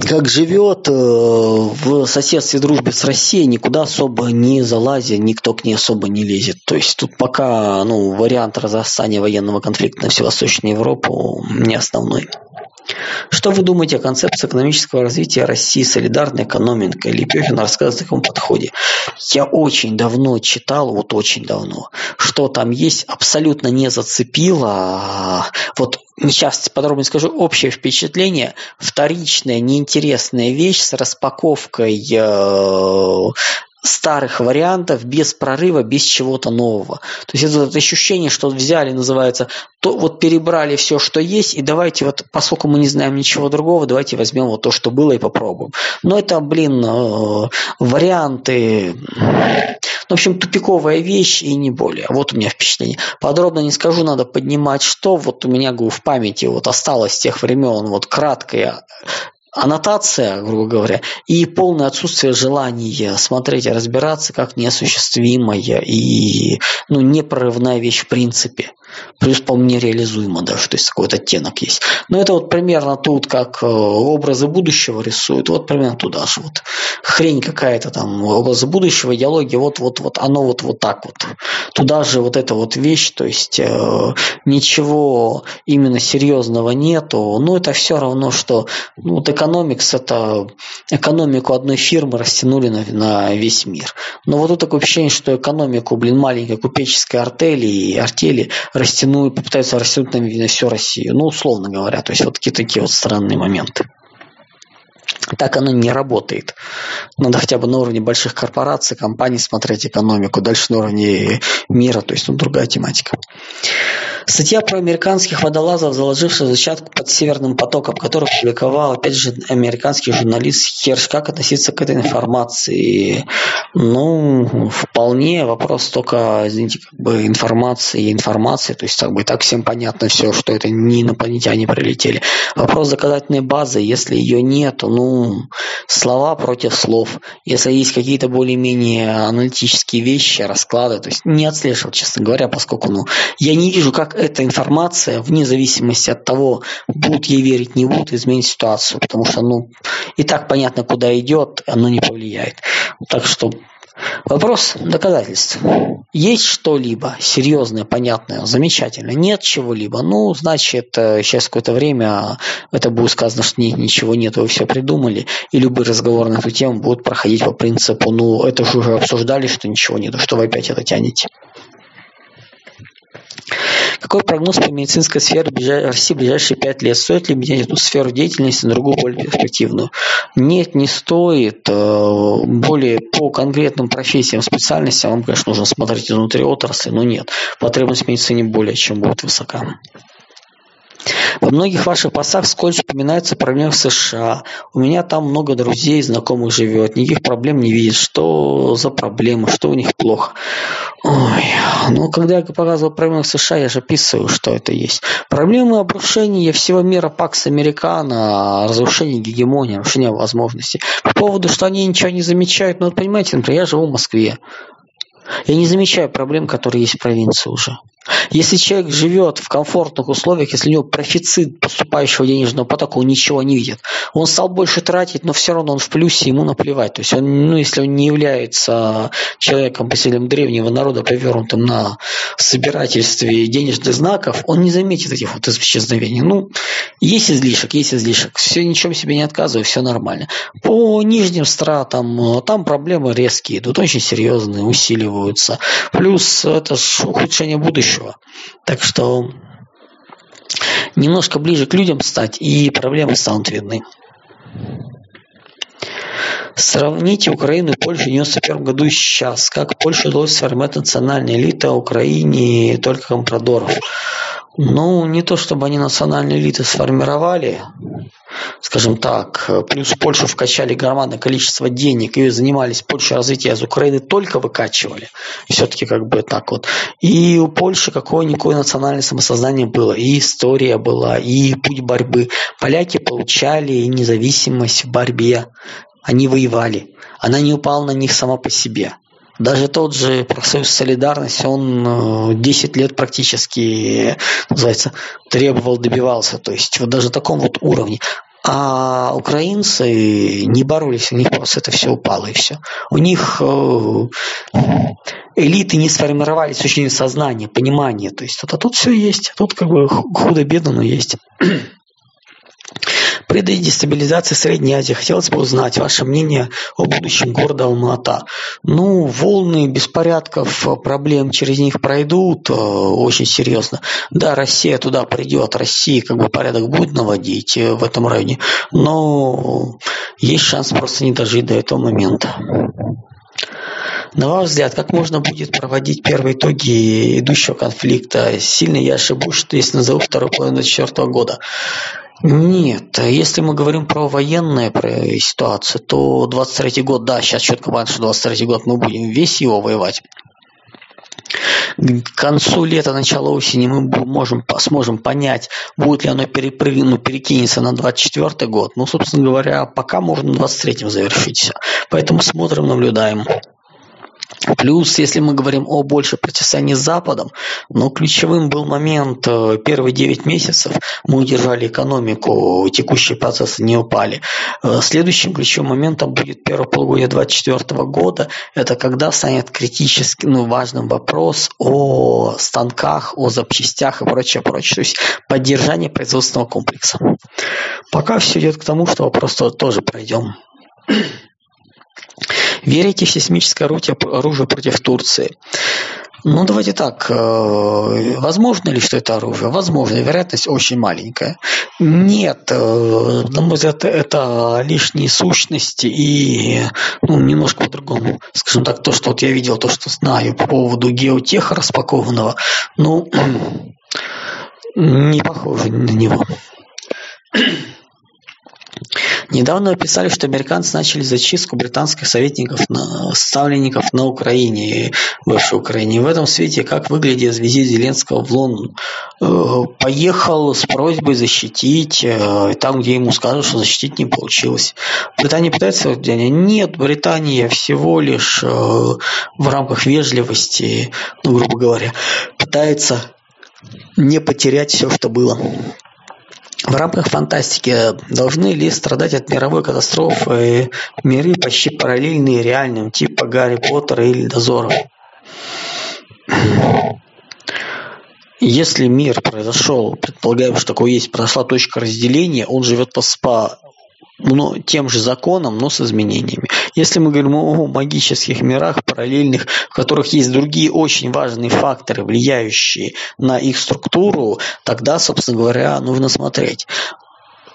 как живет э, в соседстве дружбе с Россией, никуда особо не залазя, никто к ней особо не лезет. То есть тут пока ну, вариант разрастания военного конфликта на всю Восточную Европу не основной. Что вы думаете о концепции экономического развития России, солидарной экономикой? Лепехин рассказывает о таком подходе. Я очень давно читал, вот очень давно, что там есть, абсолютно не зацепило. Вот сейчас подробно скажу, общее впечатление, вторичная, неинтересная вещь с распаковкой э, старых вариантов без прорыва, без чего-то нового. То есть это, это ощущение, что взяли, называется, то вот перебрали все, что есть, и давайте вот, поскольку мы не знаем ничего другого, давайте возьмем вот то, что было, и попробуем. Но это, блин, э, варианты, в общем, тупиковая вещь и не более. Вот у меня впечатление. Подробно не скажу, надо поднимать, что вот у меня в памяти вот осталось с тех времен, вот краткое аннотация, грубо говоря, и полное отсутствие желания смотреть и разбираться как неосуществимая и ну, непрорывная вещь в принципе. Плюс вполне реализуемо даже, то есть какой-то оттенок есть. Но это вот примерно тут, как э, образы будущего рисуют, вот примерно туда же вот. Хрень какая-то там, образы будущего, идеология, вот, вот, вот, оно вот, вот так вот. Туда же вот эта вот вещь, то есть э, ничего именно серьезного нету, но это все равно, что ну, вот экономикс это экономику одной фирмы растянули на, на весь мир. Но вот тут такое ощущение, что экономику, блин, маленькой купеческой артели и артели растянуть, попытаются растянуть на всю Россию. Ну, условно говоря, то есть вот такие такие вот странные моменты. Так оно не работает. Надо хотя бы на уровне больших корпораций, компаний смотреть экономику, дальше на уровне мира, то есть ну, другая тематика. Статья про американских водолазов, заложивших зачатку под Северным потоком, который публиковал, опять же, американский журналист Херш. Как относиться к этой информации? Ну, вполне. Вопрос только, извините, как бы информации и информации. То есть, как бы так всем понятно все, что это не инопланетяне прилетели. Вопрос доказательной базы. Если ее нет, ну, слова против слов. Если есть какие-то более-менее аналитические вещи, расклады, то есть не отслеживать, честно говоря, поскольку, ну, я не вижу, как эта информация, вне зависимости от того, будут ей верить, не будут, изменить ситуацию, потому что, ну, и так понятно, куда идет, оно не повлияет. Так что Вопрос доказательств. Есть что-либо серьезное, понятное, замечательное? Нет чего-либо? Ну, значит, э, сейчас какое-то время это будет сказано, что нет, ничего нет, вы все придумали, и любые разговоры на эту тему будут проходить по принципу, ну, это же уже обсуждали, что ничего нет, что вы опять это тянете. Какой прогноз по медицинской сфере России в ближайшие пять лет? Стоит ли менять эту сферу деятельности на другую, более перспективную? Нет, не стоит. Э, более по конкретным профессиям, специальностям вам, конечно, нужно смотреть изнутри отрасли, но нет. Потребность в медицине более чем будет высока. Во многих ваших постах вскользь упоминаются проблемы в США. У меня там много друзей, знакомых живет. Никаких проблем не видит. Что за проблемы, что у них плохо. Ой, ну когда я показывал проблемы в США, я же описываю, что это есть. Проблемы обрушения всего мира Пакс Американо, разрушение гегемонии, нарушение возможностей. По поводу, что они ничего не замечают, ну вот понимаете, например, я живу в Москве. Я не замечаю проблем, которые есть в провинции уже. Если человек живет в комфортных условиях, если у него профицит поступающего денежного потока, он ничего не видит. Он стал больше тратить, но все равно он в плюсе, ему наплевать. То есть он, ну, если он не является человеком, поселенным древнего народа, повернутым на собирательстве денежных знаков, он не заметит этих вот исчезновений. Ну, есть излишек, есть излишек. Все, ничем себе не отказываю, все нормально. По нижним стратам там проблемы резкие идут, очень серьезные, усиливаются. Плюс это ухудшение будущего будущего. Так что немножко ближе к людям стать, и проблемы станут видны. Сравните Украину и Польшу в 1991 году и сейчас. Как Польша удалось сформировать национальная элита, Украине только компрадоров. Ну, не то чтобы они национальные элиты сформировали, скажем так, плюс Польшу вкачали громадное количество денег и занимались Польшей развитием из Украины только выкачивали. Все-таки как бы так вот. И у Польши какое-никакое национальное самосознание было, и история была, и путь борьбы. Поляки получали независимость в борьбе. Они воевали. Она не упала на них сама по себе. Даже тот же профсоюз «Солидарность», он 10 э, лет практически, называется, требовал, добивался. То есть вот даже таком вот уровне. А украинцы не боролись, у них просто это все упало и все. У них э, элиты не сформировались с точки сознания, понимания. То есть вот, а тут все есть, тут как бы худо-бедно, но есть. При дестабилизации Средней Азии хотелось бы узнать ваше мнение о будущем города Алмата. Ну, волны беспорядков, проблем через них пройдут э, очень серьезно. Да, Россия туда придет, Россия как бы порядок будет наводить э, в этом районе, но есть шанс просто не дожить до этого момента. На ваш взгляд, как можно будет проводить первые итоги идущего конфликта? Сильно я ошибусь, если назову вторую половину 2024 года. Нет, если мы говорим про военную про ситуацию, то 23 год, да, сейчас четко понятно, что 23 год мы будем весь его воевать. К концу лета, начало осени мы можем, сможем понять, будет ли оно перепрыгнуть, ну, перекинется на 24 год. Ну, собственно говоря, пока можно 23 завершить все. Поэтому смотрим, наблюдаем. Плюс, если мы говорим о большем противостоянии с Западом, но ключевым был момент э, первые 9 месяцев мы удержали экономику, текущие процессы не упали. Э, следующим ключевым моментом будет первое полугодие 2024 года, это когда станет критически ну, важным вопрос о станках, о запчастях и прочее, прочее. То есть поддержание производственного комплекса. Пока все идет к тому, что вопрос тоже пройдем. Верите в сейсмическое оружие против Турции? Ну, давайте так. Э, возможно ли, что это оружие? Возможно. Вероятность очень маленькая. Нет, э, на мой взгляд, это лишние сущности и ну, немножко по-другому. Скажем так, то, что вот я видел, то, что знаю по поводу геотеха распакованного. Ну, Не похоже на него. Недавно описали, что американцы начали зачистку британских советников, ставленников на Украине, бывшей Украине. В этом свете как выглядит визит Зеленского в Лондон. Э, поехал с просьбой защитить, э, там, где ему скажут, что защитить не получилось. Британия пытается влияние? Нет, Британия всего лишь э, в рамках вежливости, ну, грубо говоря, пытается не потерять все, что было. В рамках фантастики должны ли страдать от мировой катастрофы миры почти параллельные реальным, типа Гарри Поттера или Дозоров? Если мир произошел, предполагаем, что такое есть, произошла точка разделения, он живет по, по но тем же законом, но с изменениями. Если мы говорим о магических мирах параллельных, в которых есть другие очень важные факторы, влияющие на их структуру, тогда, собственно говоря, нужно смотреть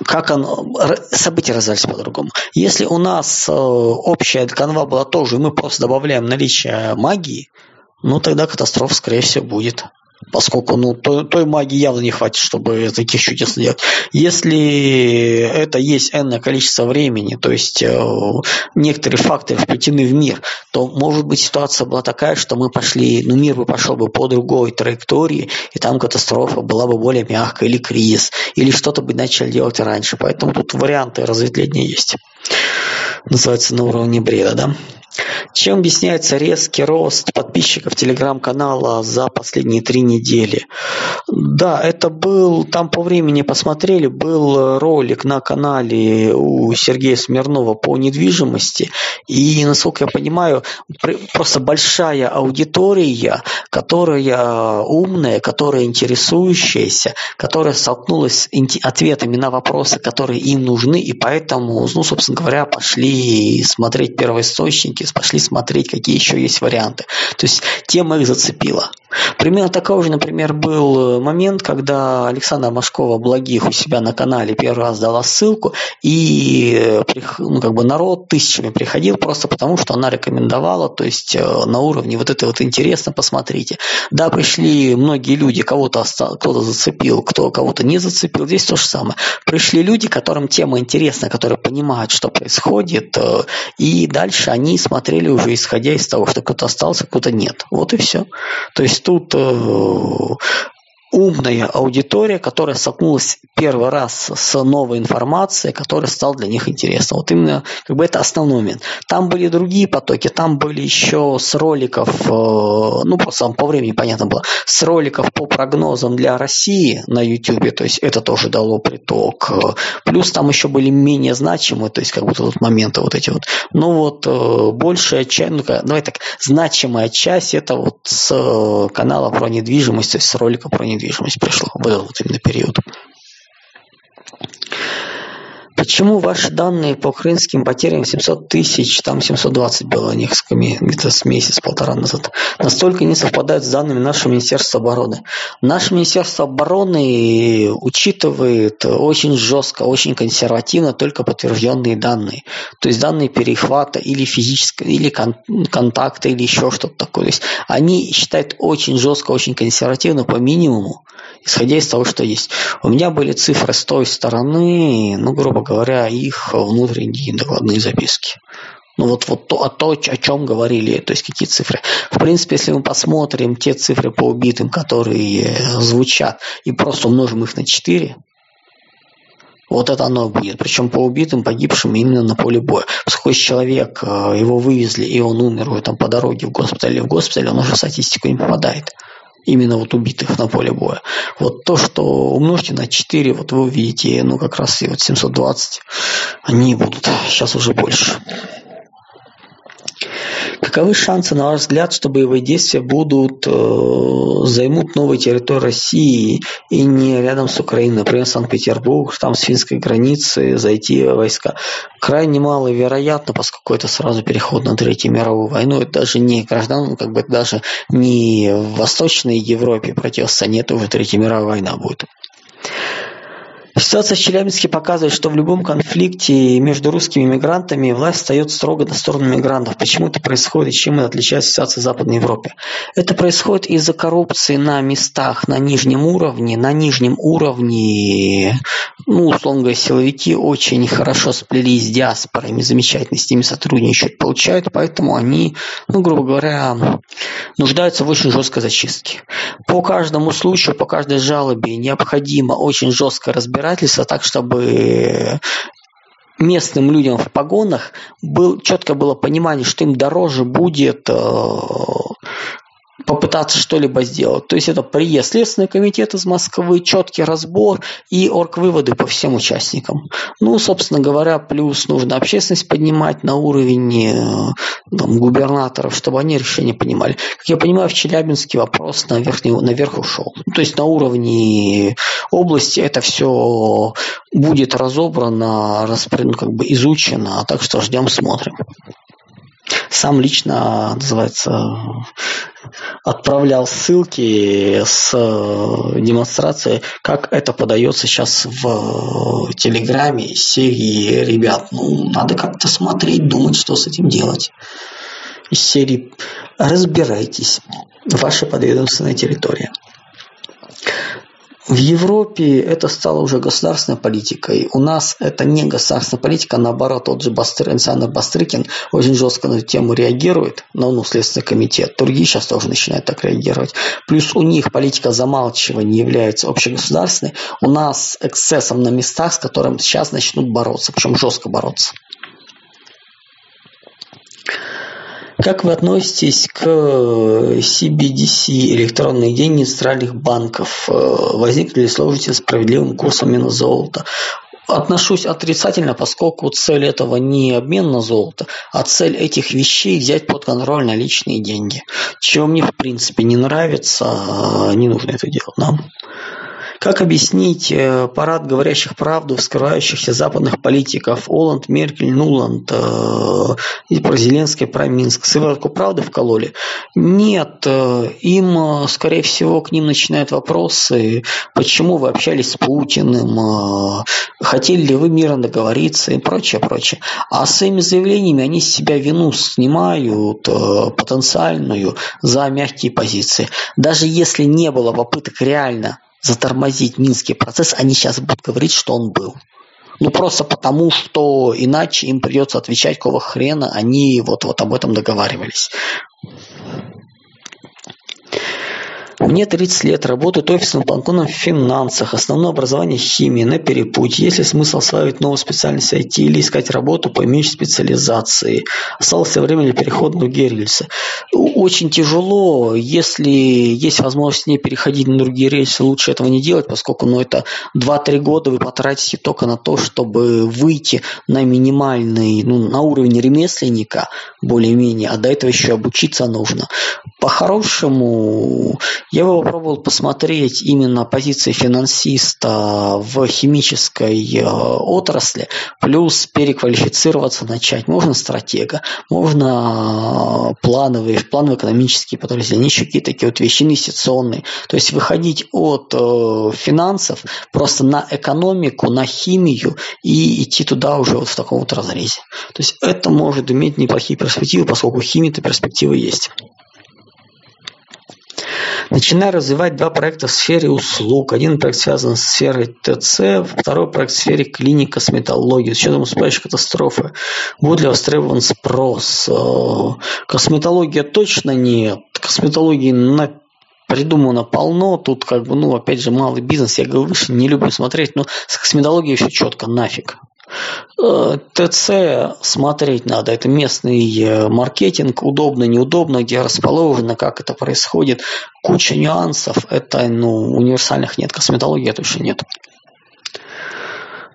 как оно, события развивались по-другому. Если у нас э, общая канва была тоже, и мы просто добавляем наличие магии, ну тогда катастрофа, скорее всего, будет поскольку ну, той, той магии явно не хватит, чтобы таких чудес сделать. Если это есть энное количество времени, то есть э, некоторые факторы вплетены в мир, то может быть ситуация была такая, что мы пошли, ну мир бы пошел бы по другой траектории, и там катастрофа была бы более мягкая, или кризис, или что-то бы начали делать раньше. Поэтому тут варианты разветвления есть. Называется на уровне бреда, да? Чем объясняется резкий рост подписчиков телеграм-канала за последние три недели? Да, это был, там по времени посмотрели, был ролик на канале у Сергея Смирнова по недвижимости. И, насколько я понимаю, просто большая аудитория, которая умная, которая интересующаяся, которая столкнулась с ответами на вопросы, которые им нужны, и поэтому, ну, собственно говоря, пошли смотреть первоисточники, пошли смотреть, какие еще есть варианты. То есть тема их зацепила. Примерно такой же, например, был э, момент, когда Александра Машкова Благих у себя на канале первый раз дала ссылку, и э, ну, как бы народ тысячами приходил просто потому, что она рекомендовала, то есть э, на уровне вот это вот интересно, посмотрите. Да, пришли многие люди, кого-то кто-то зацепил, кто кого-то не зацепил, здесь то же самое. Пришли люди, которым тема интересна, которые понимают, что происходит, и дальше они смотрели уже исходя из того, что кто-то остался, кто-то нет. Вот и все. То есть тут э, умная аудитория, которая столкнулась первый раз с новой информацией, которая стала для них интересна. Вот именно как бы это основной момент. Там были другие потоки, там были еще с роликов, э, ну просто по времени понятно было, с роликов по прогнозам для России на YouTube, то есть это тоже дало приток. Плюс там еще были менее значимые, то есть как будто вот моменты вот эти вот. Ну вот э, большая часть, ну давай так, значимая часть это вот с канала про недвижимость, то есть с ролика про недвижимость недвижимость пришло в этот вот именно период. Почему ваши данные по украинским потерям 700 тысяч, там 720 было несколько где-то с месяц-полтора назад, настолько не совпадают с данными нашего Министерства обороны? Наше Министерство обороны учитывает очень жестко, очень консервативно только подтвержденные данные. То есть данные перехвата или физического, или кон- контакта, или еще что-то такое. То есть они считают очень жестко, очень консервативно по минимуму, исходя из того, что есть. У меня были цифры с той стороны, ну, грубо говоря, их внутренние докладные записки. Ну вот, вот то, о, то, о чем говорили, то есть какие цифры. В принципе, если мы посмотрим те цифры по убитым, которые звучат, и просто умножим их на 4, вот это оно будет. Причем по убитым, погибшим именно на поле боя. Поскольку человек, э, его вывезли, и он умер там, по дороге в госпиталь или в госпитале, он уже в статистику не попадает именно вот убитых на поле боя. Вот то, что умножьте на 4, вот вы увидите, ну как раз и вот 720, они будут сейчас уже больше. Каковы шансы, на ваш взгляд, что боевые действия будут э, займут новые территории России и не рядом с Украиной, например, Санкт-Петербург, там с финской границы зайти войска? Крайне маловероятно, поскольку это сразу переход на Третью мировую войну, это даже не граждан, как бы даже не в Восточной Европе противостояние, это уже Третья мировая война будет. Ситуация в Челябинске показывает, что в любом конфликте между русскими мигрантами власть встает строго на сторону мигрантов. Почему это происходит и чем это отличается ситуация в Западной Европе? Это происходит из-за коррупции на местах на нижнем уровне. На нижнем уровне, ну, условно говоря, силовики очень хорошо сплелись с диаспорами, замечательно с ними сотрудничают, получают, поэтому они, ну, грубо говоря, нуждаются в очень жесткой зачистке. По каждому случаю, по каждой жалобе необходимо очень жестко разбираться разбирательства так, чтобы местным людям в погонах был, четко было понимание, что им дороже будет э, попытаться что-либо сделать. То есть это приезд Следственный комитет из Москвы, четкий разбор и орг-выводы по всем участникам. Ну, собственно говоря, плюс нужно общественность поднимать на уровень э, там, губернаторов, чтобы они решения понимали. Как я понимаю, в Челябинске вопрос на верхний, наверх ушел. То есть на уровне области это все будет разобрано, распри, ну, как бы изучено, так что ждем, смотрим. Сам лично, называется, отправлял ссылки с э, демонстрацией, как это подается сейчас в Телеграме из серии «Ребят, ну, надо как-то смотреть, думать, что с этим делать». Из серии «Разбирайтесь, ваша подведомственная территория». В Европе это стало уже государственной политикой. У нас это не государственная политика, наоборот, тот же Бастыр, Александр Бастрыкин очень жестко на эту тему реагирует, на ну, Следственный комитет. Другие сейчас тоже начинают так реагировать. Плюс у них политика замалчивания является общегосударственной. У нас эксцессом на местах, с которым сейчас начнут бороться, причем жестко бороться. Как вы относитесь к CBDC, электронные деньги центральных банков? Э, возникли ли сложности с справедливым курсом именно золота? Отношусь отрицательно, поскольку цель этого не обмен на золото, а цель этих вещей взять под контроль наличные деньги. Чего мне в принципе не нравится, не нужно это делать нам. Как объяснить э, парад говорящих правду, вскрывающихся западных политиков Оланд, Меркель, Нуланд э, и про Зеленский, про Минск? Сыворотку правды вкололи? Нет, э, им, скорее всего, к ним начинают вопросы, почему вы общались с Путиным, хотели ли вы мирно договориться и прочее, прочее. А своими заявлениями они с себя вину снимают потенциальную за мягкие позиции. Даже если не было попыток реально затормозить Минский процесс, они сейчас будут говорить, что он был. Ну, просто потому, что иначе им придется отвечать, какого хрена они вот, вот об этом договаривались. Мне 30 лет, работаю офисным банконом в финансах, основное образование химии, на перепутье. Есть ли смысл осваивать новую специальность IT или искать работу по имеющей специализации? Осталось ли время для перехода на другие рельсы? Очень тяжело, если есть возможность не переходить на другие рельсы, лучше этого не делать, поскольку ну, это 2-3 года вы потратите только на то, чтобы выйти на минимальный, ну, на уровень ремесленника, более-менее, а до этого еще обучиться нужно. По-хорошему, я бы попробовал посмотреть именно позиции финансиста в химической э, отрасли, плюс переквалифицироваться начать. Можно стратега, можно плановые, плановые экономические подразделения, еще какие-то такие вот вещи, инвестиционные. То есть выходить от э, финансов просто на экономику, на химию и идти туда уже вот в таком вот разрезе. То есть это может иметь неплохие перспективы, поскольку химии-то перспективы есть. Начинаю развивать два проекта в сфере услуг. Один проект связан с сферой ТЦ, второй проект в сфере клиник косметологии. С учетом успевающей катастрофы будет ли востребован спрос? Э, косметология точно нет. Косметологии на придумано полно, тут как бы, ну, опять же, малый бизнес, я говорю, выше не люблю смотреть, но с косметологией все четко, нафиг. Э, ТЦ смотреть надо. Это местный э, маркетинг, удобно, неудобно, где расположено, как это происходит. Куча нюансов. Это ну, универсальных нет. Косметологии точно нет.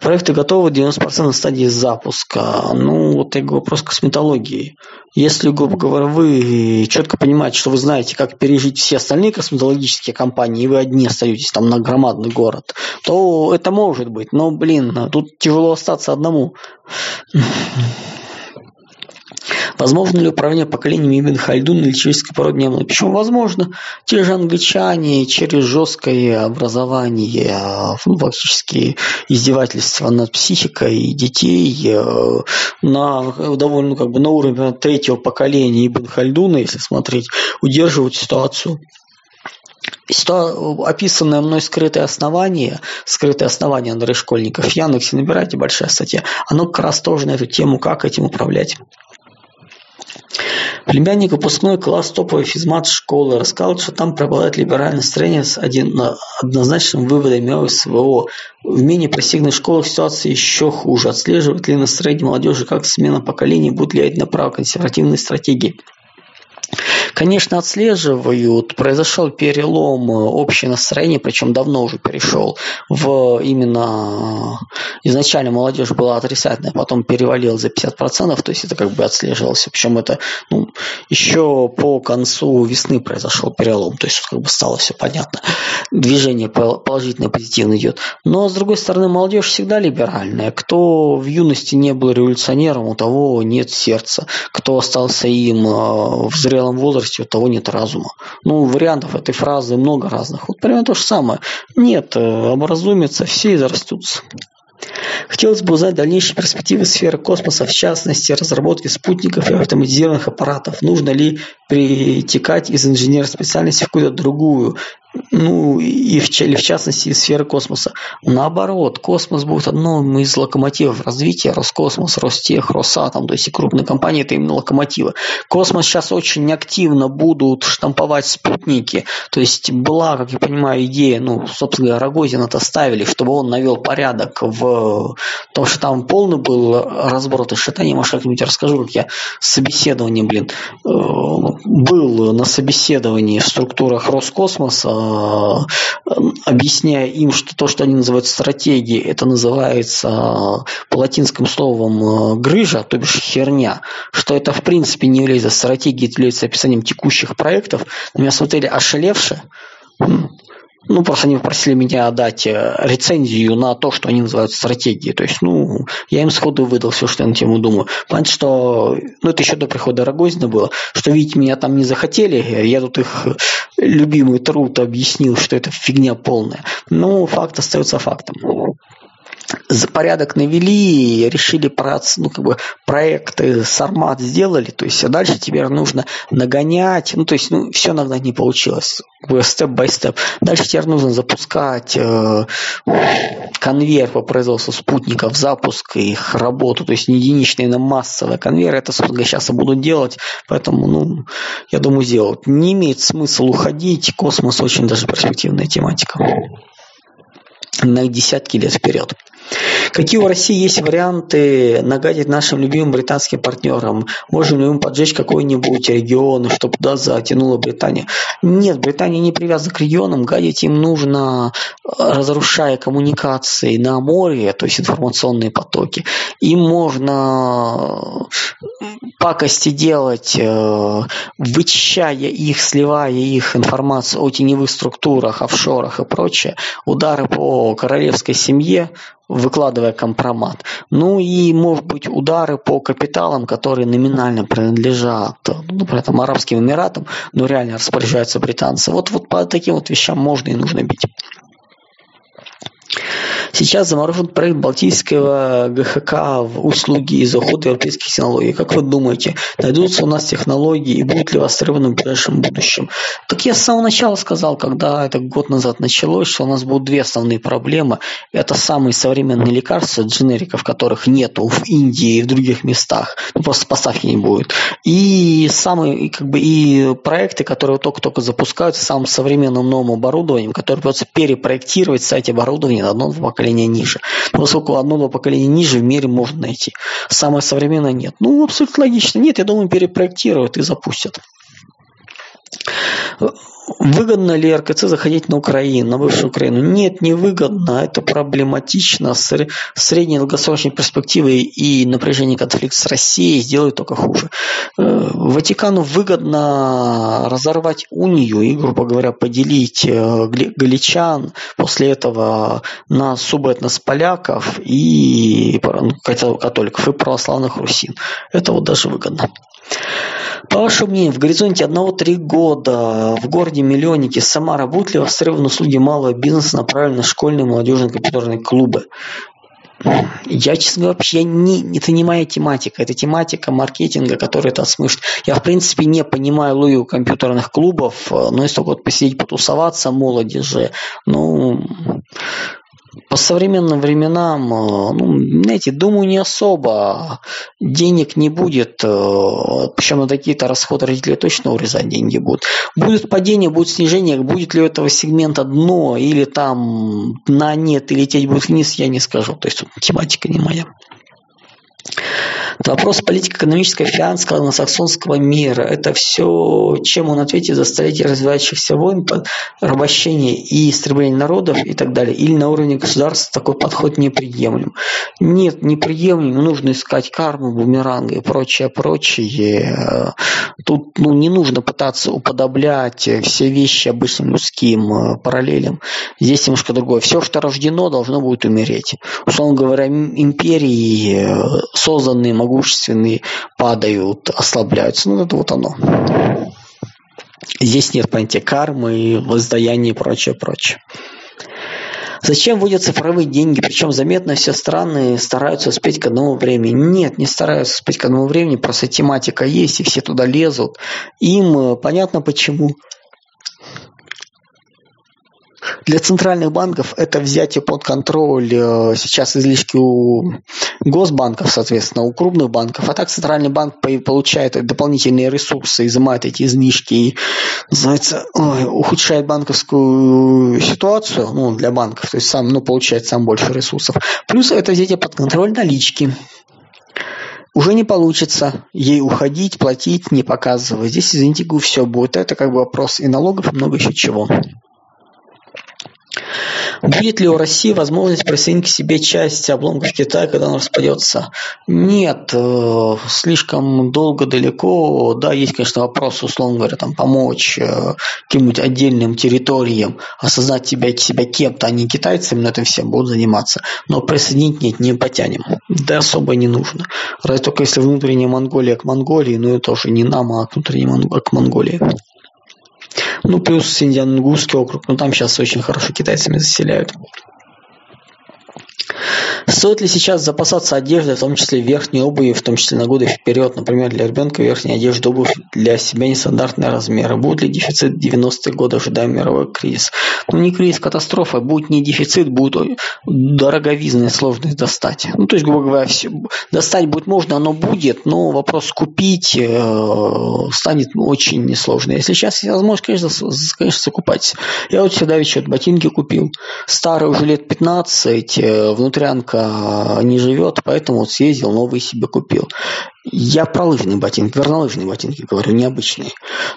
Проекты готовы 90% на стадии запуска. Ну, вот я говорю, вопрос косметологии. Если, грубо говоря, вы четко понимаете, что вы знаете, как пережить все остальные косметологические компании, и вы одни остаетесь там на громадный город, то это может быть. Но, блин, тут тяжело остаться одному. Возможно ли управление поколениями Ибн Хальдун или человеческой порой не было? Почему возможно? Те же англичане через жесткое образование, ну, фактически издевательство над психикой детей э, на довольно ну, как бы на уровне третьего поколения Ибн Хальдуна, если смотреть, удерживают ситуацию описанное мной скрытое основание, скрытое основание Андрея Школьников Яндексе, набирайте большая статья, оно как раз тоже на эту тему, как этим управлять. Племянник выпускной класс топовой физмат школы рассказал, что там преобладает либеральное настроение с один, однозначным выводом СВО. В менее просигнанных школах ситуация еще хуже. Отслеживает ли настроение молодежи, как смена поколений будет влиять на право консервативной стратегии. Конечно, отслеживают. Произошел перелом э, общее настроение, причем давно уже перешел в именно э, изначально молодежь была отрицательная, потом перевалил за 50%, то есть это как бы отслеживалось. Причем это ну, еще по концу весны произошел перелом, то есть как бы стало все понятно. Движение положительное, позитивное идет. Но с другой стороны, молодежь всегда либеральная. Кто в юности не был революционером, у того нет сердца. Кто остался им э, в зрелом возрасте, возрасте у того нет разума. Ну, вариантов этой фразы много разных. Вот примерно то же самое. Нет, э, образумятся, все и зарастутся. Хотелось бы узнать дальнейшие перспективы сферы космоса, в частности, разработки спутников и автоматизированных аппаратов. Нужно ли перетекать из инженерной специальности в какую-то другую, ну и в, или в частности из сферы космоса. Наоборот, космос будет одном из локомотивов развития, Роскосмос, Ростех, Росатом, то есть и крупные компании это именно локомотивы. Космос сейчас очень активно будут штамповать спутники, то есть была, как я понимаю, идея, ну, собственно говоря, Рогозина это ставили, чтобы он навел порядок в том, что там полный был разброд и шатание, может, как-нибудь расскажу, как я собеседование, блин, э, был на собеседовании в структурах Роскосмоса, объясняя им, что то, что они называют стратегией, это называется э, по латинским словом э, грыжа, то бишь херня, что это в принципе не является стратегией, это является описанием текущих проектов. На меня смотрели ошалевшие, ну, просто они попросили меня дать э, рецензию на то, что они называют стратегией. То есть, ну, я им сходу выдал все, что я на тему думаю. Понятно, что, ну, это еще до прихода Рогозина было, что, видите, меня там не захотели, я тут их любимый труд объяснил, что это фигня полная. Но факт остается фактом за порядок навели, решили про, ну, как бы проекты сармат сделали, то есть а дальше теперь нужно нагонять, ну то есть ну, все иногда не получилось, степ-бай-степ. Дальше теперь нужно запускать э, конвейер по производству спутников, запуск их работу, то есть не единичный, но массовый конвейер, это, собственно, сейчас и будут делать, поэтому, ну, я думаю, сделать. Не имеет смысла уходить, космос очень даже перспективная тематика. На десятки лет вперед. Какие у России есть варианты нагадить нашим любимым британским партнерам? Можем ли мы поджечь какой-нибудь регион, чтобы туда затянула Британия? Нет, Британия не привязана к регионам, гадить им нужно, разрушая коммуникации на море, то есть информационные потоки. Им можно пакости делать, э, вычищая их, сливая их информацию о теневых структурах, офшорах и прочее, удары по королевской семье, выкладывая компромат. Ну и, может быть, удары по капиталам, которые номинально принадлежат, ну, при этом Арабским Эмиратам, но реально распоряжаются британцы. Вот, вот по таким вот вещам можно и нужно бить. Сейчас заморожен проект Балтийского ГХК в услуги из ухода европейских технологий. Как вы думаете, найдутся у нас технологии и будут ли востребованы в ближайшем будущем? Так я с самого начала сказал, когда это год назад началось, что у нас будут две основные проблемы. Это самые современные лекарства, дженериков, которых нету в Индии и в других местах. Ну, просто поставки не будет. И самые, как бы, и проекты, которые только-только запускаются самым современным новым оборудованием, которое придется перепроектировать, кстати, оборудование на одном поколении поколения ниже. Поскольку одно-два поколения ниже в мире можно найти. Самое современное нет. Ну, абсолютно логично. Нет, я думаю, перепроектируют и запустят. Выгодно ли РКЦ заходить на Украину, на бывшую Украину? Нет, не выгодно, это проблематично. С средней долгосрочной перспективы и напряжение конфликта с Россией сделают только хуже. Э, Ватикану выгодно разорвать унию и, грубо говоря, поделить э, галичан, после этого на субэтнос поляков и католиков и православных русин. Это вот даже выгодно. По вашему мнению, в горизонте одного-три года в городе Миллионники Самара будет ли востребованы услуги малого бизнеса, направленные на школьные молодежные компьютерные клубы? Я, честно говоря, вообще не, это не моя тематика. Это тематика маркетинга, который это смыслит. Я, в принципе, не понимаю логику компьютерных клубов, но если только вот посидеть, потусоваться молодежи, ну, по современным временам, э, ну, знаете, думаю, не особо. Денег не будет. Э, Причем на такие-то расходы родители точно урезать деньги будут. Будет падение, будет снижение. Будет ли у этого сегмента дно или там на нет и лететь будет вниз, я не скажу. То есть тематика не моя. Вопрос политико-экономического финансового англосаксонского мира – это все, чем он ответит за столетия развивающихся войн, порабощения и истребления народов и так далее. Или на уровне государства такой подход неприемлем. Нет, неприемлем, нужно искать карму, бумеранга и прочее, прочее. Тут ну, не нужно пытаться уподоблять все вещи обычным людским э, параллелям. Здесь немножко другое. Все, что рождено, должно будет умереть. Условно говоря, империи, э, созданные могущественные падают, ослабляются. Ну, это вот оно. Здесь нет понятия кармы, воздаяния и прочее, прочее. Зачем вводят цифровые деньги? Причем заметно все страны стараются успеть к одному времени. Нет, не стараются успеть к одному времени, просто тематика есть, и все туда лезут. Им э, понятно почему. Для центральных банков это взятие под контроль э, сейчас излишки у госбанков, соответственно, у крупных банков. А так центральный банк получает дополнительные ресурсы, изымает эти излишки и, называется, ухудшает банковскую ситуацию ну, для банков, то есть сам, ну, получает сам больше ресурсов. Плюс это взятие под контроль налички уже не получится ей уходить, платить, не показывать. Здесь, извините, все будет. Это как бы вопрос и налогов, и много еще чего. Будет ли у России возможность присоединить к себе часть обломков Китая, когда он распадется? Нет, э, слишком долго, далеко. Да, есть, конечно, вопрос, условно говоря, там, помочь э, каким-нибудь отдельным территориям осознать себя, себя кем-то, а не китайцами, но это всем будут заниматься. Но присоединить нет, не потянем. Да особо не нужно. Разве только если внутренняя Монголия к Монголии, но это уже не нам, а к внутренней к Монголии. Ну, плюс Синдиан-Ингусский округ. Ну, там сейчас очень хорошо китайцами заселяют. Стоит ли сейчас запасаться одеждой, в том числе верхней обуви, в том числе на годы вперед, например, для ребенка верхняя одежда, обувь для себя нестандартные размеры? Будет ли дефицит 90-х годов, ожидаем мировой кризис? Ну, не кризис, катастрофа. Будет не дефицит, будет дороговизная сложность достать. Ну, то есть, грубо говоря, все, достать будет можно, оно будет, но вопрос купить э, станет очень несложно. Если сейчас есть возможность, конечно, конечно, закупать. Я вот всегда ведь ботинки купил. Старый уже лет 15, э, внутрянка не живет, поэтому вот съездил, новый себе купил. Я про лыжные ботинки, горнолыжные ботинки говорю, необычные.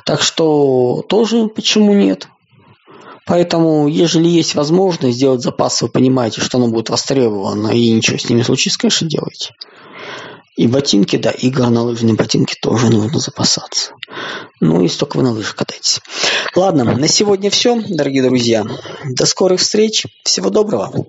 Так что тоже почему нет? Поэтому, ежели есть возможность сделать запасы, вы понимаете, что оно будет востребовано и ничего с ними случится, конечно, делайте. И ботинки, да, и горнолыжные ботинки тоже нужно запасаться. Ну, и столько вы на лыжах катаетесь. Ладно, на сегодня все, дорогие друзья. До скорых встреч. Всего доброго.